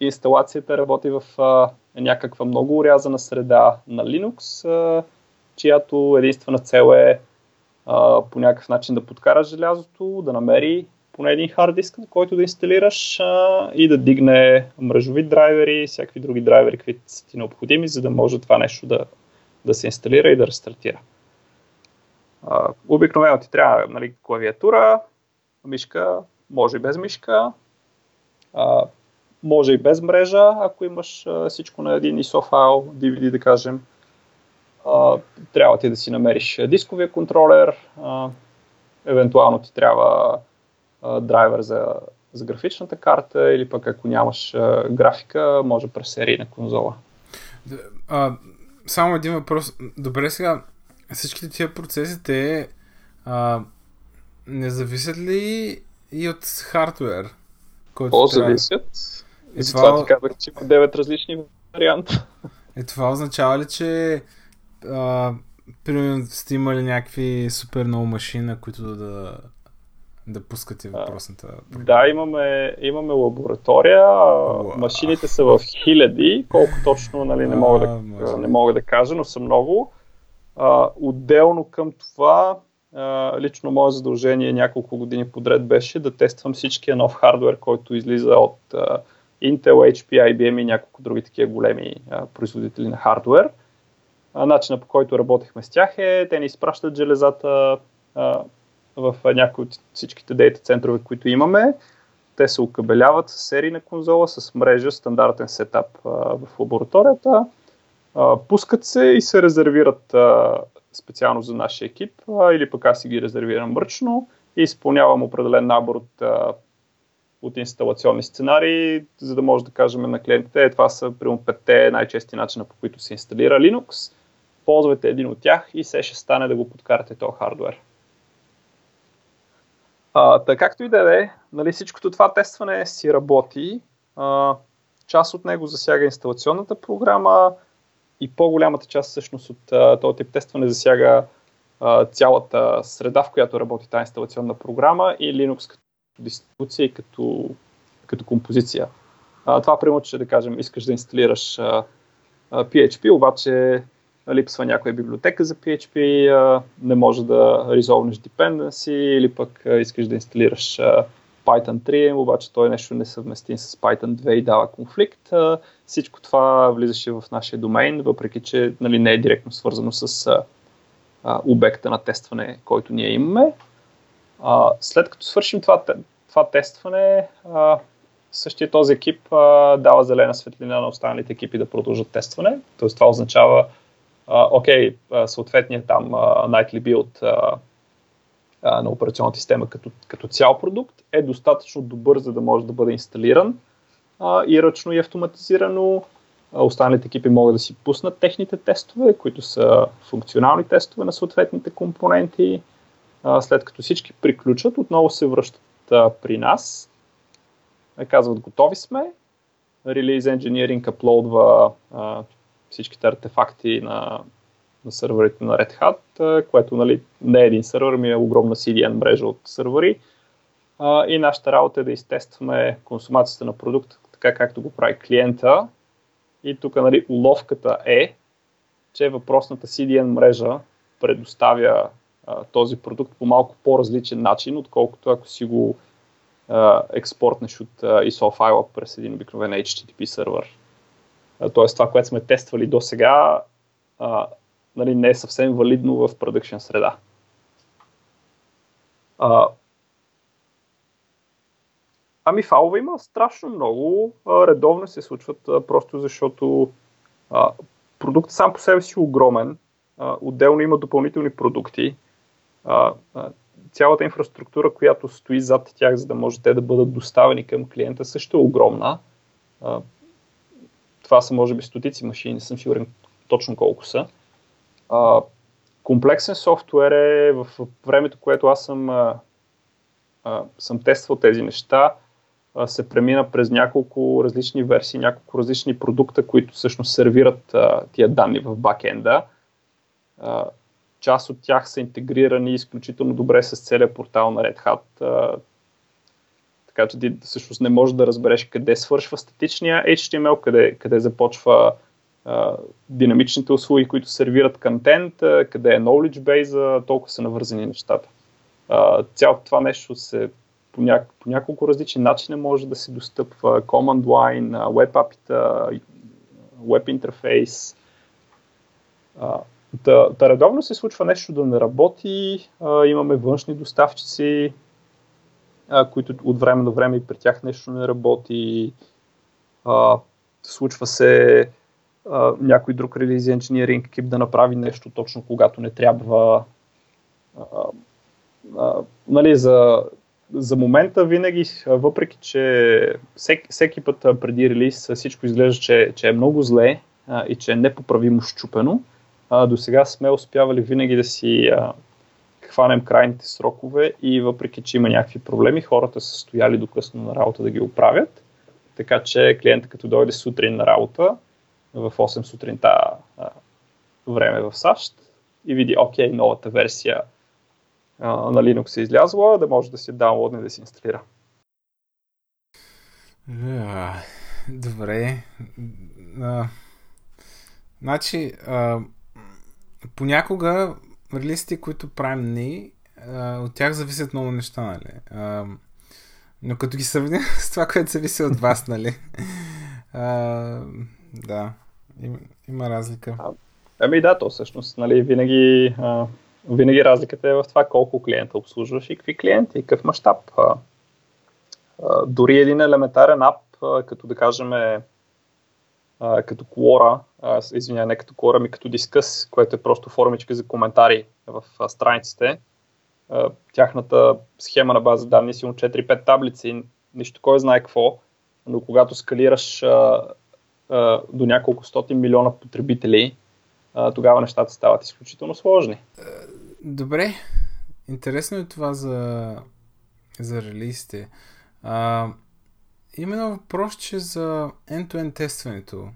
инсталацията работи в а, някаква много урязана среда на Linux, а, чиято единствена цел е а, по някакъв начин да подкара желязото, да намери поне един хард диск, който да инсталираш а, и да дигне мрежови драйвери, всякакви други драйвери, които са ти необходими, за да може това нещо да, да се инсталира и да рестартира. Обикновено ти трябва нали, клавиатура, мишка, може и без мишка, а, може и без мрежа, ако имаш а, всичко на един ISO файл, DVD да кажем. А, трябва ти да си намериш дисковия контролер, а, евентуално ти трябва а, драйвер за, за графичната карта или пък ако нямаш а, графика, може през серийна конзола. А, само един въпрос. Добре сега, всичките тия процеси, те а, не зависят ли и от хардвер? Който О, трябва... зависят. И това... това ти казах, че има 9 различни варианта. И това означава ли, че а, примерно сте имали някакви супер много машина, които да, да пускате въпросната програма? Да, имаме, имаме лаборатория. Уа. Машините са в хиляди, колко точно нали, не, мога да, не мога да кажа, но са много. А, отделно към това, а, лично мое задължение няколко години подред беше да тествам всичкия нов хардвер, който излиза от а, Intel, HP, IBM и няколко други такива големи а, производители на хардвер. Начина по който работехме с тях е, те ни изпращат железата а, в някои от всичките дейта центрове, които имаме. Те се окабеляват с серийна конзола, с мрежа, стандартен сетап а, в лабораторията пускат се и се резервират а, специално за нашия екип, а, или пък аз си ги резервирам мръчно и изпълнявам определен набор от, а, от инсталационни сценарии, за да може да кажем на клиентите, е, това са примерно петте най-чести начина по които се инсталира Linux, ползвайте един от тях и се ще стане да го подкарате този хардвер. А, така както и да е, нали, всичкото това тестване си работи. А, част от него засяга инсталационната програма, и по-голямата част всъщност от а, този тип тестване засяга а, цялата среда, в която работи тази инсталационна програма и Linux като дистрибуция и като, като композиция. А, това примерно, че да кажем, искаш да инсталираш а, а, PHP, обаче липсва някоя библиотека за PHP, а, не може да резолвнеш dependency или пък а, искаш да инсталираш а, Python 3, обаче той е нещо несъвместим с Python 2 и дава конфликт. Всичко това влизаше в нашия домейн, въпреки че нали, не е директно свързано с обекта на тестване, който ние имаме. След като свършим това, това тестване, същия този екип дава зелена светлина на останалите екипи да продължат тестване. Тоест това означава, окей, съответният там nightly build а, а, на операционната система като, като цял продукт е достатъчно добър, за да може да бъде инсталиран а, и ръчно и автоматизирано. А, останалите екипи могат да си пуснат техните тестове, които са функционални тестове на съответните компоненти. А, след като всички приключат, отново се връщат а, при нас. Е, казват, готови сме. Release Engineering аплодва всичките артефакти на на сървърите на Red Hat, което нали, не е един сървър, ми е огромна CDN мрежа от сървъри. И нашата работа е да изтестваме консумацията на продукта, така както го прави клиента. И тук нали, уловката е, че въпросната CDN мрежа предоставя този продукт по малко по-различен начин, отколкото ако си го експортнеш от ISO файла през един обикновен HTTP сервер. Тоест това, което сме тествали до сега, нали, не е съвсем валидно в продъкшен среда. А, ами фалове има страшно много. А, редовно се случват, а, просто защото а, продуктът сам по себе си е огромен. А, отделно има допълнителни продукти. А, а, цялата инфраструктура, която стои зад тях, за да може те да бъдат доставени към клиента, също е огромна. А, това са може би стотици машини, не съм сигурен точно колко са. А, комплексен софтуер е в времето, което аз съм, а, а, съм тествал тези неща, а, се премина през няколко различни версии, няколко различни продукта, които всъщност сервират а, тия данни в бакенда. А, част от тях са интегрирани изключително добре с целият портал на Red Hat. А, така че ти всъщност не можеш да разбереш къде свършва статичния HTML, къде, къде започва динамичните услуги, които сервират контент, къде е knowledge base, толкова са навързани нещата. Цялото това нещо се по, ня, по няколко различни начини може да се достъпва. Command line, web api web интерфейс. Да, да редовно се случва нещо да не работи, имаме външни доставчици, които от време до време и при тях нещо не работи. Случва се някой друг релиз engineering екип да направи нещо точно когато не трябва. А, а, нали, за, за момента винаги, въпреки че всеки, всеки път преди релиз всичко изглежда, че, че е много зле а, и че е непоправимо щупено, до сега сме успявали винаги да си а, хванем крайните срокове и въпреки, че има някакви проблеми, хората са стояли до късно на работа да ги оправят. Така че клиента като дойде сутрин на работа, в 8 сутринта време в САЩ и види, окей, новата версия на Linux е излязла, да може да си даунлодне да си инсталира. добре. А, значи, понякога релистите, които правим ние, от тях зависят много неща, нали? Но като ги сравня с това, което зависи от вас, нали? А, да, има, има разлика. А, ами да, то всъщност, нали, винаги, а, винаги разликата е в това колко клиента обслужваш и какви клиенти и какъв мащаб. дори един елементарен ап, а, като да кажем а, като Quora, извиня, не като Quora, ми като Discuss, което е просто формичка за коментари в а, страниците. А, тяхната схема на база данни си 4-5 таблици, нищо кой знае какво, но когато скалираш а, до няколко стоти милиона потребители, а, тогава нещата стават изключително сложни. Добре, интересно е това за, за релизите. А, именно въпрос, че за end-to-end тестването.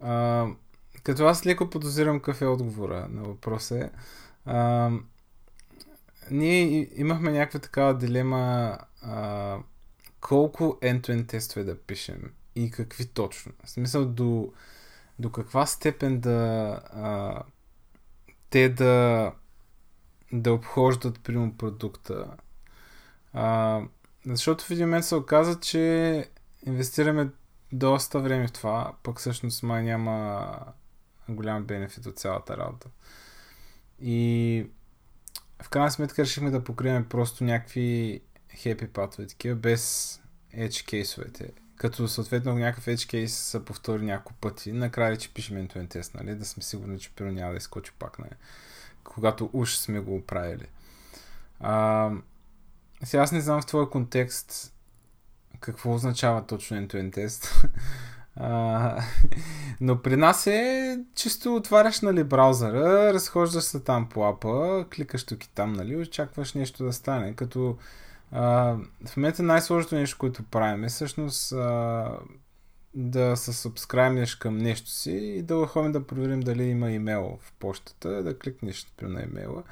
А, като аз леко подозирам какъв е отговора на въпроса. А, ние имахме някаква такава дилема а, колко end-to-end тестове да пишем и какви точно. В смисъл до, до каква степен да а, те да да обхождат прямо продукта. А, защото в един момент се оказа, че инвестираме доста време в това, пък всъщност май няма голям бенефит от цялата работа. И в крайна сметка решихме да покрием просто някакви хепи патове, такива без edge кейсовете. Като съответно някакъв edge кейс се повтори няколко пъти, накрая че пишем end тест, нали? да сме сигурни, че пиро няма да изкочи пак, нали? когато уж сме го оправили. А, сега аз не знам в твоя контекст какво означава точно end-to-end тест. Но при нас е чисто отваряш нали, браузъра, разхождаш се там по апа, кликаш тук и там, нали, очакваш нещо да стане. Като в момента най-сложното нещо, което правим е всъщност а, да се сабскрайбнеш към нещо си и да ходим да проверим дали има имейл в почтата, да кликнеш на имейла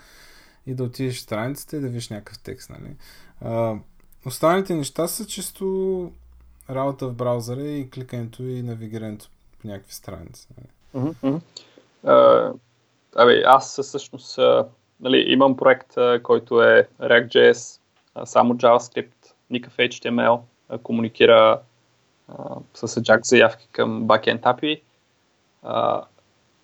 и да отидеш в страницата и да видиш някакъв текст. Нали? А, останалите неща са чисто работа в браузъра и кликането и навигирането по някакви страници. Нали? Mm-hmm. Uh, абе, аз всъщност нали, имам проект, който е React.js, само JavaScript, никакъв HTML, комуникира с Ajax заявки към backend API.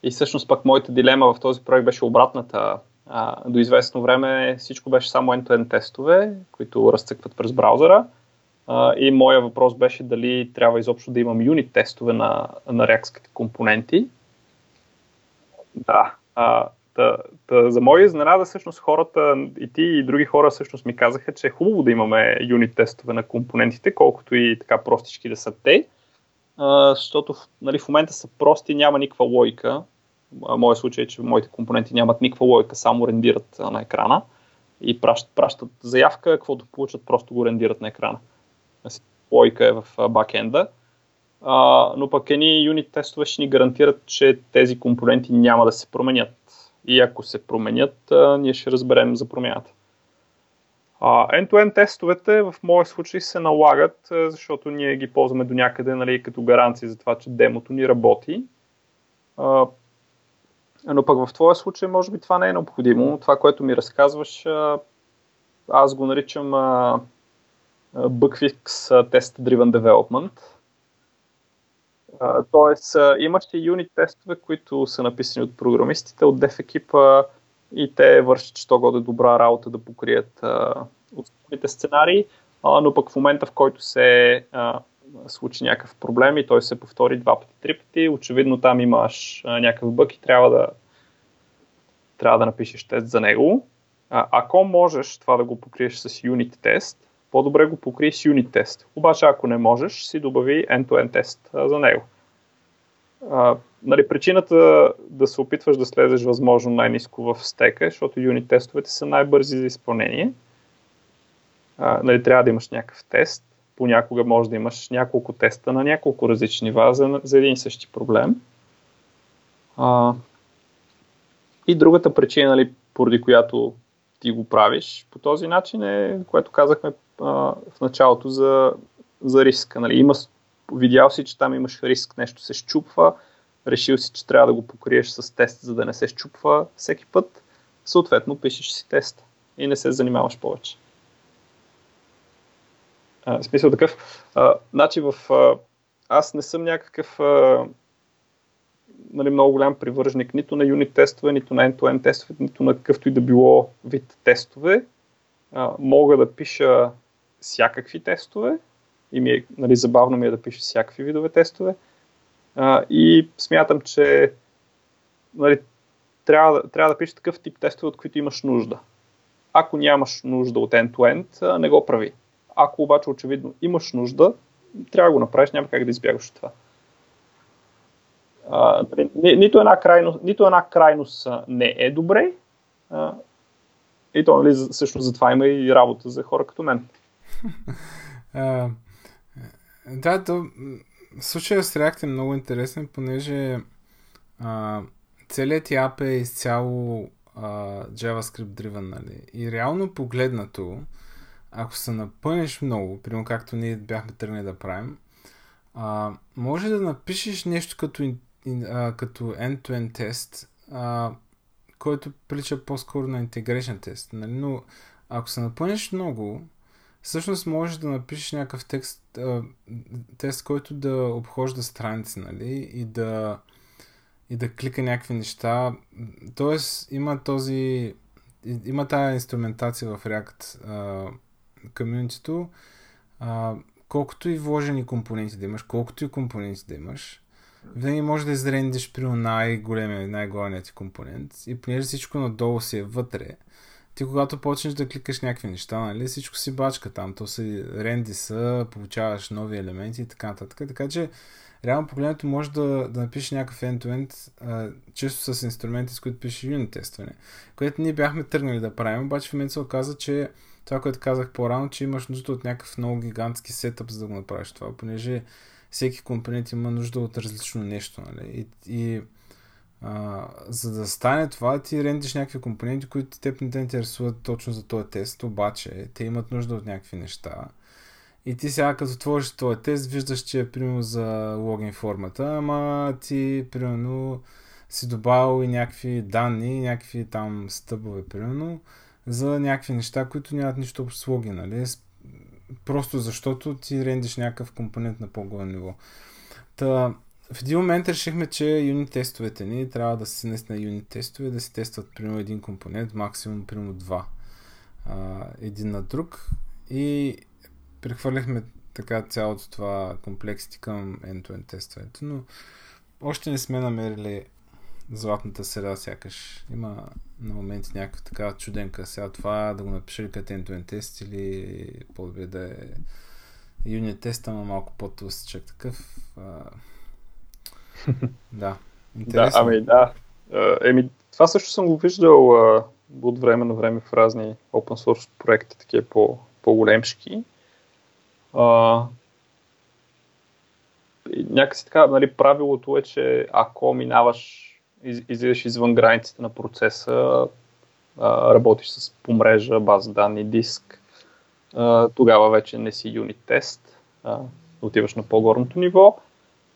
И всъщност пък моята дилема в този проект беше обратната. А, до известно време всичко беше само end-to-end тестове, които разцъкват през браузъра. А, и моя въпрос беше дали трябва изобщо да имам юнит тестове на, на React компоненти, Да. А, та, та, за моя изненада, всъщност хората и ти и други хора всъщност ми казаха, че е хубаво да имаме юнит тестове на компонентите, колкото и така простички да са те, а, защото нали, в момента са прости, няма никаква логика. Моят случай е, че моите компоненти нямат никаква логика, само рендират на екрана и пращат, пращат заявка, каквото получат, просто го рендират на екрана. Логика е в бакенда. А, но пък едни юнит тестове ще ни гарантират, че тези компоненти няма да се променят. И ако се променят, ние ще разберем за промяната. End-to-end тестовете в моя случай се налагат, защото ние ги ползваме до някъде нали, като гаранция за това, че демото ни работи. Но пък в твоя случай може би това не е необходимо. Това, което ми разказваш, аз го наричам Bugfix Test Driven Development. Тоест, имаш и юнит тестове, които са написани от програмистите, от деф екипа и те вършат, що годе добра работа да покрият основните сценарии, но пък в момента, в който се случи някакъв проблем и той се повтори два пъти, три пъти, очевидно там имаш някакъв бък и трябва да, трябва да напишеш тест за него. Ако можеш това да го покриеш с юнит тест, по-добре го покрий с юнит тест. Обаче ако не можеш, си добави end-to-end тест за него. А, нали, причината да се опитваш да слезеш възможно най-низко в стека, е, защото юнит тестовете са най-бързи за изпълнение. А, нали, трябва да имаш някакъв тест. Понякога може да имаш няколко теста на няколко различни нива за, за един и същи проблем. А, и другата причина, нали, поради която ти го правиш по този начин е, което казахме в началото за, за риска. Нали. Има, видял си, че там имаш риск, нещо се щупва, решил си, че трябва да го покриеш с тест, за да не се щупва всеки път, съответно пишеш си тест и не се занимаваш повече. А, в смисъл такъв. А, значи в... А, аз не съм някакъв а, нали, много голям привърженик нито на юнит тестове, нито на end-to-end тестове, нито на какъвто и да било вид тестове. А, мога да пиша всякакви тестове и ми е, нали, забавно ми е да пиша всякакви видове тестове. А, и смятам, че нали, трябва, трябва да пишеш такъв тип тестове, от които имаш нужда. Ако нямаш нужда от end-to-end, не го прави. Ако обаче очевидно имаш нужда, трябва да го направиш, няма как да избягаш от това. А, нали, ни, нито, една крайност, нито една крайност не е добре. А, и то, нали, също затова има и работа за хора като мен. Да, то, случая с React е много интересен, понеже а, целият ти ап е изцяло а, JavaScript driven, нали? И реално погледнато, ако се напънеш много, примерно както ние бяхме тръгнали да правим, а, може да напишеш нещо като а, като end-to-end тест, а, който прилича по-скоро на integration тест. Нали? Но ако се напънеш много, всъщност можеш да напишеш някакъв текст, а, тест, който да обхожда страници, нали? И да, и да клика някакви неща. Тоест, има този има тази инструментация в React комьюнитито, колкото и вложени компоненти да имаш, колкото и компоненти да имаш, винаги може да изрендиш при най-големия, най-големият ти компонент и понеже всичко надолу си е вътре, ти когато почнеш да кликаш някакви неща, нали, всичко си бачка там, то си ренди са, получаваш нови елементи и така нататък. Така че, реално погледнато може да, да напишеш някакъв end-to-end, а, чисто с инструменти, с които пишеш юнит тестване, което ние бяхме тръгнали да правим, обаче в момента се оказа, че това, което казах по-рано, че имаш нужда от някакъв много гигантски сетъп, за да го направиш това, понеже всеки компонент има нужда от различно нещо. Нали? И, и а, за да стане това, ти рендиш някакви компоненти, които теб не те интересуват точно за този тест, обаче те имат нужда от някакви неща. И ти сега като отвориш този тест, виждаш, че е примерно за логин формата, ама ти примерно си добавил и някакви данни, някакви там стъбове, примерно, за някакви неща, които нямат нищо общо с логин, нали? просто защото ти рендиш някакъв компонент на по-горе ниво. Та, в един момент решихме, че юнит тестовете ни трябва да се на юнит тестове, да се тестват примерно един компонент, максимум примерно два. А, един на друг и прехвърляхме така цялото това комплексити към end-to-end тестовете, но още не сме намерили златната среда, сякаш. Има на моменти някаква така чуденка. Сега това да го напиша ли като end тест или по-добре да е юнит тест, ама малко по-тълстичък такъв. А... да. Интересно. Да, ами да. Еми, това също съм го виждал а, от време на време в разни open source проекти, такива по, по-големшки. А, някакси така, нали, правилото е, че ако минаваш, из, излизаш извън границите на процеса, а, работиш с по мрежа, база данни, диск, а, тогава вече не си юнит тест, а, отиваш на по-горното ниво.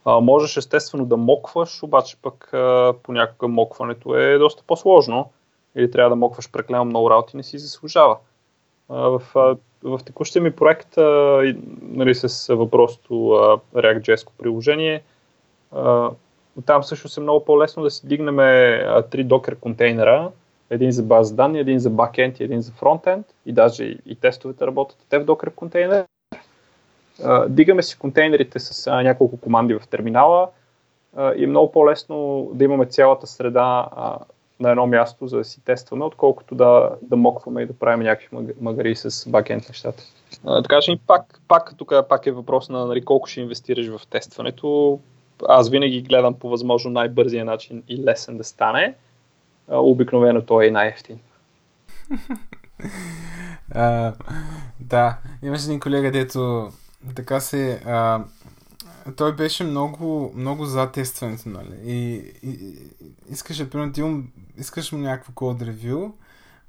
А, можеш естествено да мокваш, обаче пък а, понякога мокването е доста по-сложно или трябва да мокваш преклено много работи, не си заслужава. А, в, а, в текущия ми проект, а, нали, с въпросто React.js приложение, а, там също е много по-лесно да си дигнем три докер контейнера, един за база данни, един за бакенд и един за фронтенд и даже и, и тестовете работят те в докер контейнер. Дигаме си контейнерите с няколко команди в терминала и е много по-лесно да имаме цялата среда на едно място, за да си тестваме, отколкото да, да мокваме и да правим някакви магари с бакенд нещата. А, така че пак, пак, тук пак е въпрос на нали, колко ще инвестираш в тестването. Аз винаги гледам по възможно най-бързия начин и лесен да стане. А, обикновено той е най-ефтин. uh, да, имаше един колега, дето така се а, той беше много, много за тестването, нали? И, и, искаше, примерно, ти искаш му някакво код ревю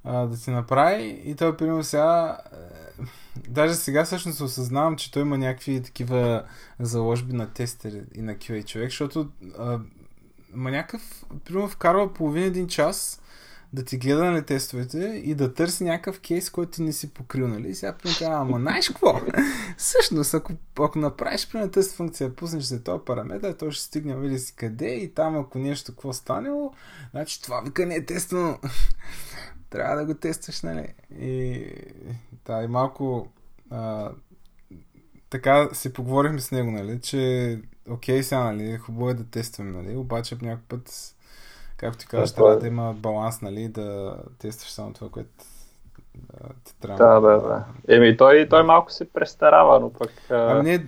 а, да ти направи и той, примерно, сега е, даже сега всъщност осъзнавам, че той има някакви такива заложби на тестер и на QA човек, защото а, ма някакъв, примерно, вкарва половин един час да ти гледа на тестовете и да търси някакъв кейс, който ти не си покрил, нали? Сега примерно ама знаеш какво? Всъщност, ако, ако направиш примерно тази функция, пуснеш за този параметър, той ще стигне види си къде и там ако нещо какво станело, значи това вика не е тествано. Трябва да го тестваш, нали? И да, и малко а, така си поговорихме с него, нали, че окей сега, нали, хубаво е да тестваме, нали, обаче някой път както ти казваш, трябва е... да има баланс, нали, да тестваш само това, което да, ти трябва. Да, да, да. Еми, той, той малко се престарава, но пък... Ами не,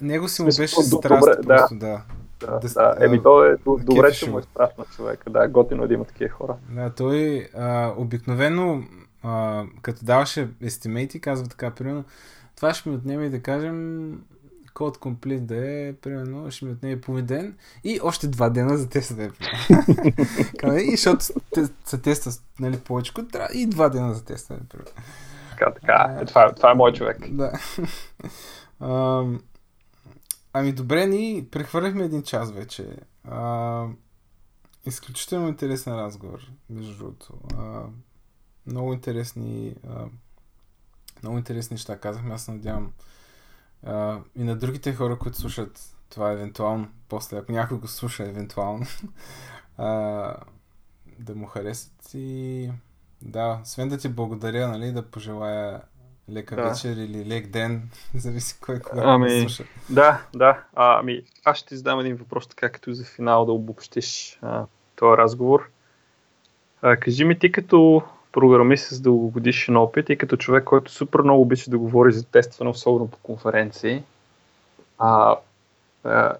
него си му беше страст добре, просто, да. Да, да, да. Еми, то е добре, че му е страст на човека. Да, готино да има такива хора. Да, той а, обикновено, а, като даваше естимейти, казва така, примерно, това ще ми отнеме да кажем код комплит да е, примерно, ще ми отнеме половин ден и още два дена за тестове. и защото се тества нали, повече, трябва и два дена за тестване. Така, така. Е, това, това е мой човек. Да. А, ами добре, ни прехвърляхме един час вече. А, изключително интересен разговор, между другото. А, много интересни а, много интересни неща казахме. Аз надявам а, и на другите хора, които слушат това евентуално, после ако някой го слуша евентуално, а, да му харесат и да, освен да ти благодаря, нали, да пожелая лека да. вечер или лек ден, зависи кой кога ами, слуша. Да, да. А, ами, аз ще ти задам един въпрос, така като за финал да обобщиш а, този разговор. А, кажи ми ти като програмист с дългогодишен опит и като човек, който супер много обича да говори за тестване, особено по конференции. А, а,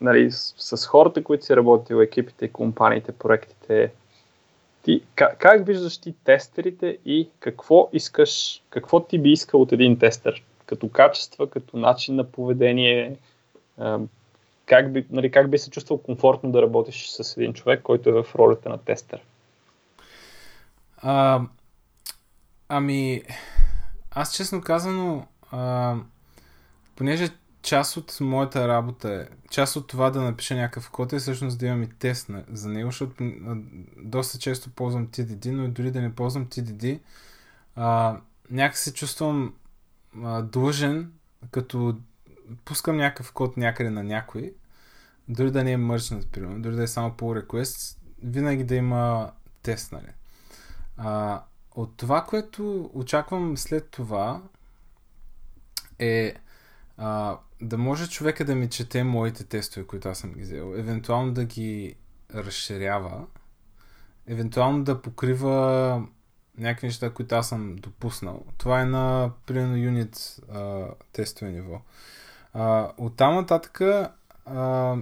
нали, с, с хората, които си работил, екипите, компаниите, проектите, ти, как, как виждаш ти тестерите и какво искаш, какво ти би искал от един тестер? Като качества, като начин на поведение, а, как би, нали, как би се чувствал комфортно да работиш с един човек, който е в ролята на тестер? А, ами, аз честно казано, а, понеже част от моята работа е, част от това да напиша някакъв код е всъщност да имам и тест на, за него, защото доста често ползвам TDD, но и дори да не ползвам TDD, а, някак се чувствам а, длъжен, като пускам някакъв код някъде на някой, дори да не е мърчнат, примерно, дори да е само pull request, винаги да има тест, нали. А, от това, което очаквам след това е а, да може човека да ми чете моите тестове, които аз съм ги взел. Евентуално да ги разширява, евентуално да покрива някакви неща, които аз съм допуснал. Това е на, примерно, юнит тестове ниво. А, от там нататък а,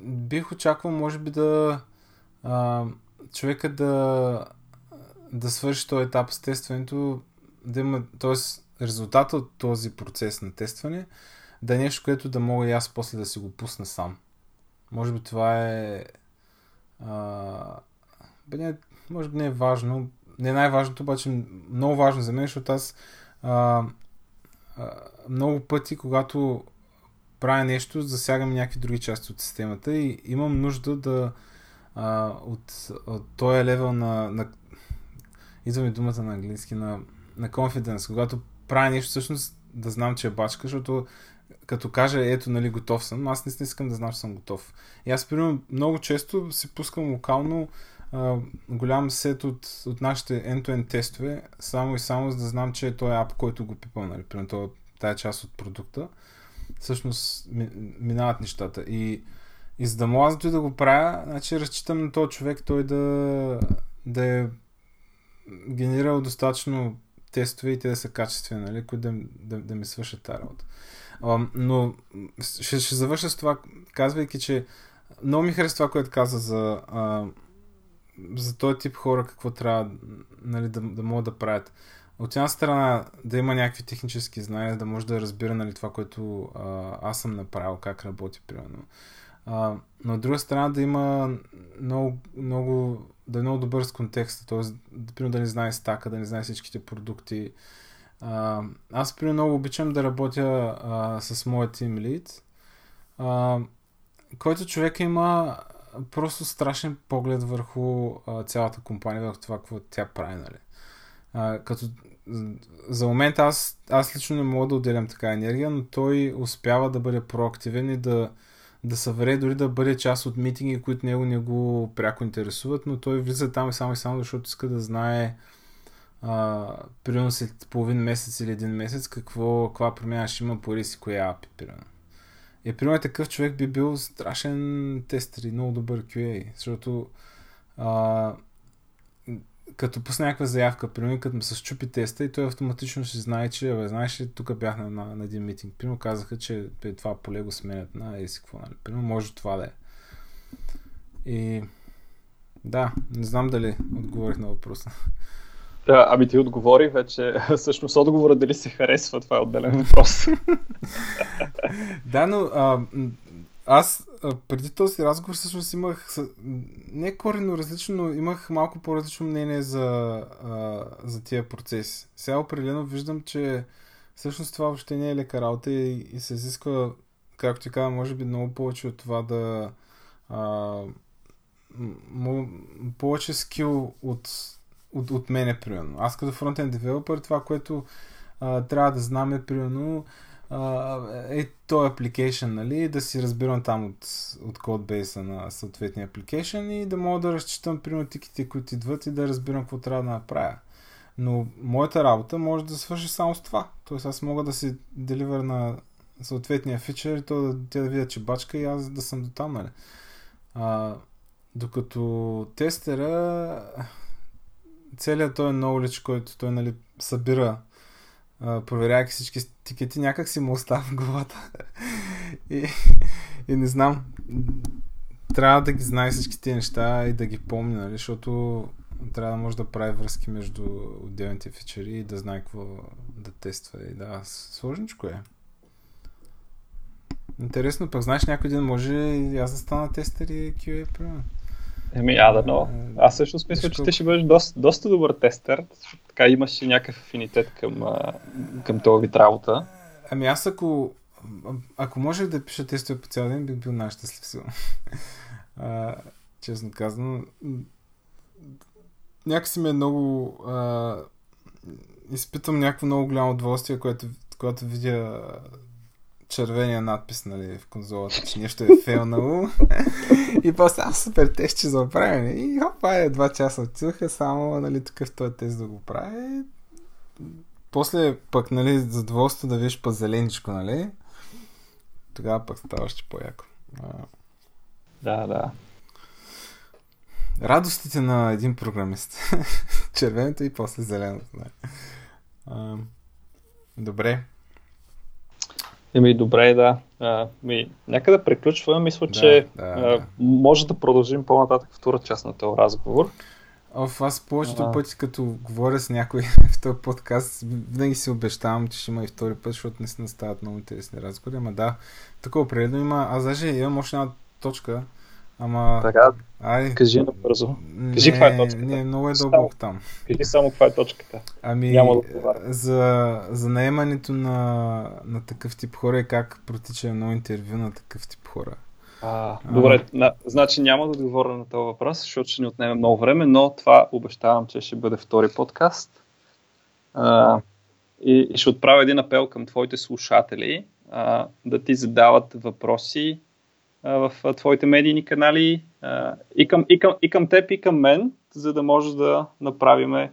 бих очаквал, може би, да а, човека да, да свърши този етап с тестването, да има, т.е. резултата от този процес на тестване, да е нещо, което да мога и аз после да си го пусна сам. Може би това е... А, бе, не, може би не е важно. Не е най-важното, обаче много важно за мен, защото аз а, а, много пъти, когато правя нещо, засягам някакви други части от системата и имам нужда да а, от, от този левел на, на идва ми думата на английски, на, на confidence, когато правя нещо всъщност да знам, че е бачка, защото като кажа, ето, нали, готов съм, аз не искам да знам, че съм готов. И аз, примерно, много често си пускам локално а, голям сет от, от нашите end-to-end тестове, само и само за да знам, че е този ап, който го пипам, нали, примерно, тая част от продукта, всъщност минават нещата. И, и за да мога аз да го правя, значи разчитам на този човек той да, да е генерирал достатъчно тестове и те да са качествени, нали, които да, да, да ми свършат тази работа. Но ще, ще завърша с това, казвайки, че много ми харесва това, което каза за, за този тип хора, какво трябва нали, да, да могат да правят. От една страна да има някакви технически знания, да може да разбира нали, това, което аз съм направил, как работи, примерно. А, но от друга страна да има много, много, да е много добър с контекста, т.е. Да, да не знае стака, да не знае всичките продукти. А, аз при много обичам да работя а, с team lead, а, който човек има просто страшен поглед върху а, цялата компания, върху това, какво тя прави, нали. А, като за момент аз, аз лично не мога да отделям така енергия, но той успява да бъде проактивен и да, да събере, дори да бъде част от митинги, които него не го пряко интересуват, но той влиза там и само и само защото иска да знае а, примерно след половин месец или един месец какво, каква промяна ще има по риси, коя апи, примерно. И примерно такъв човек би бил страшен тестер и много добър QA, защото а, като пусне някаква заявка, примерно като ме се щупи теста и той автоматично ще знае, че, бе, знаеш ли, тук бях на, на, на един митинг. Примерно казаха, че бе, това поле го сменят на еси какво, нали. Примерно може това да е. И да, не знам дали отговорих на въпроса. Да, ами ти отговори вече. Всъщност отговора дали се харесва, това е отделен въпрос. да, но а, аз преди този разговор всъщност имах не корено различно, но имах малко по-различно мнение за, а, за тия процеси. Сега определено виждам, че всъщност това въобще не е лека работа и, и се изисква, както ти казвам, може би много повече от това да а, м- повече скил от, от, от мене, примерно. Аз като фронтен девелопер, това, което а, трябва да знам е, примерно, е този application, нали, да си разбирам там от, от кодбейса на съответния application и да мога да разчитам примерно тиките, които идват и да разбирам какво трябва да направя. Но моята работа може да свърши само с това. Тоест аз мога да си деливер на съответния фичър и то да, те да видят, че бачка и аз да съм до там, нали. А, докато тестера целият този knowledge, който той нали, събира проверяйки всички тикети, някак си му остава в главата. и, и не знам. Трябва да ги знае всички тези неща и да ги помни, нали, защото трябва да може да прави връзки между отделните фичери и да знае какво да тества. И да, сложничко е. Интересно, пък знаеш някой ден може и аз да стана тестер и QA, примерно. Еми, I don't know. Аз също смисля, че ти ще бъдеш доста, доста добър тестер. Така имаш и някакъв афинитет към, към този вид работа. Ами аз ако, ако можех да пиша тестове по цял ден, бих бил най-щастлив сигурно. честно казано. Някакси ми е много... А, изпитвам някакво много голямо удоволствие, което, когато видя червения надпис нали, в конзолата, че нещо е фейлнало. и после аз супер тест, че за оправяне. И хопа, е, два часа отидоха, само нали, такъв този тест да го прави. После пък, нали, задоволство да видиш по зеленичко, нали? Тогава пък става още по-яко. Да, да. радостите на един програмист. Червеното и после зеленото. Да. А, добре. Еми, добре, да. А, ми, нека да приключваме. Мисля, да, че да, а, да. може да продължим по-нататък втора част на този разговор. Оф, аз повечето а... пъти, като говоря с някой в този подкаст, винаги си обещавам, че ще има и втори път, защото наистина стават много интересни разговори. Ама да, такова определено има. Аз даже имам още една точка, Ама... Така, ай, кажи набързо. Кажи каква е точката. Не, много е дълбоко там. Кажи само каква е точката. Ами, Няма да за, за наемането на, на такъв тип хора и как протича едно интервю на такъв тип хора. А, добре, на, значи няма да отговоря на този въпрос, защото ще ни отнеме много време, но това обещавам, че ще бъде втори подкаст. А, и, и ще отправя един апел към твоите слушатели а, да ти задават въпроси в твоите медийни канали и към, и, към, и към теб, и към мен, за да може да направим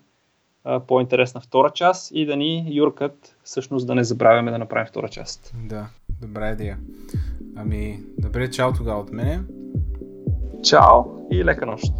по-интересна втора част и да ни юркат, всъщност да не забравяме да направим втора част. Да, добра идея. Ами, добре, чао тогава от мене. Чао и лека нощ.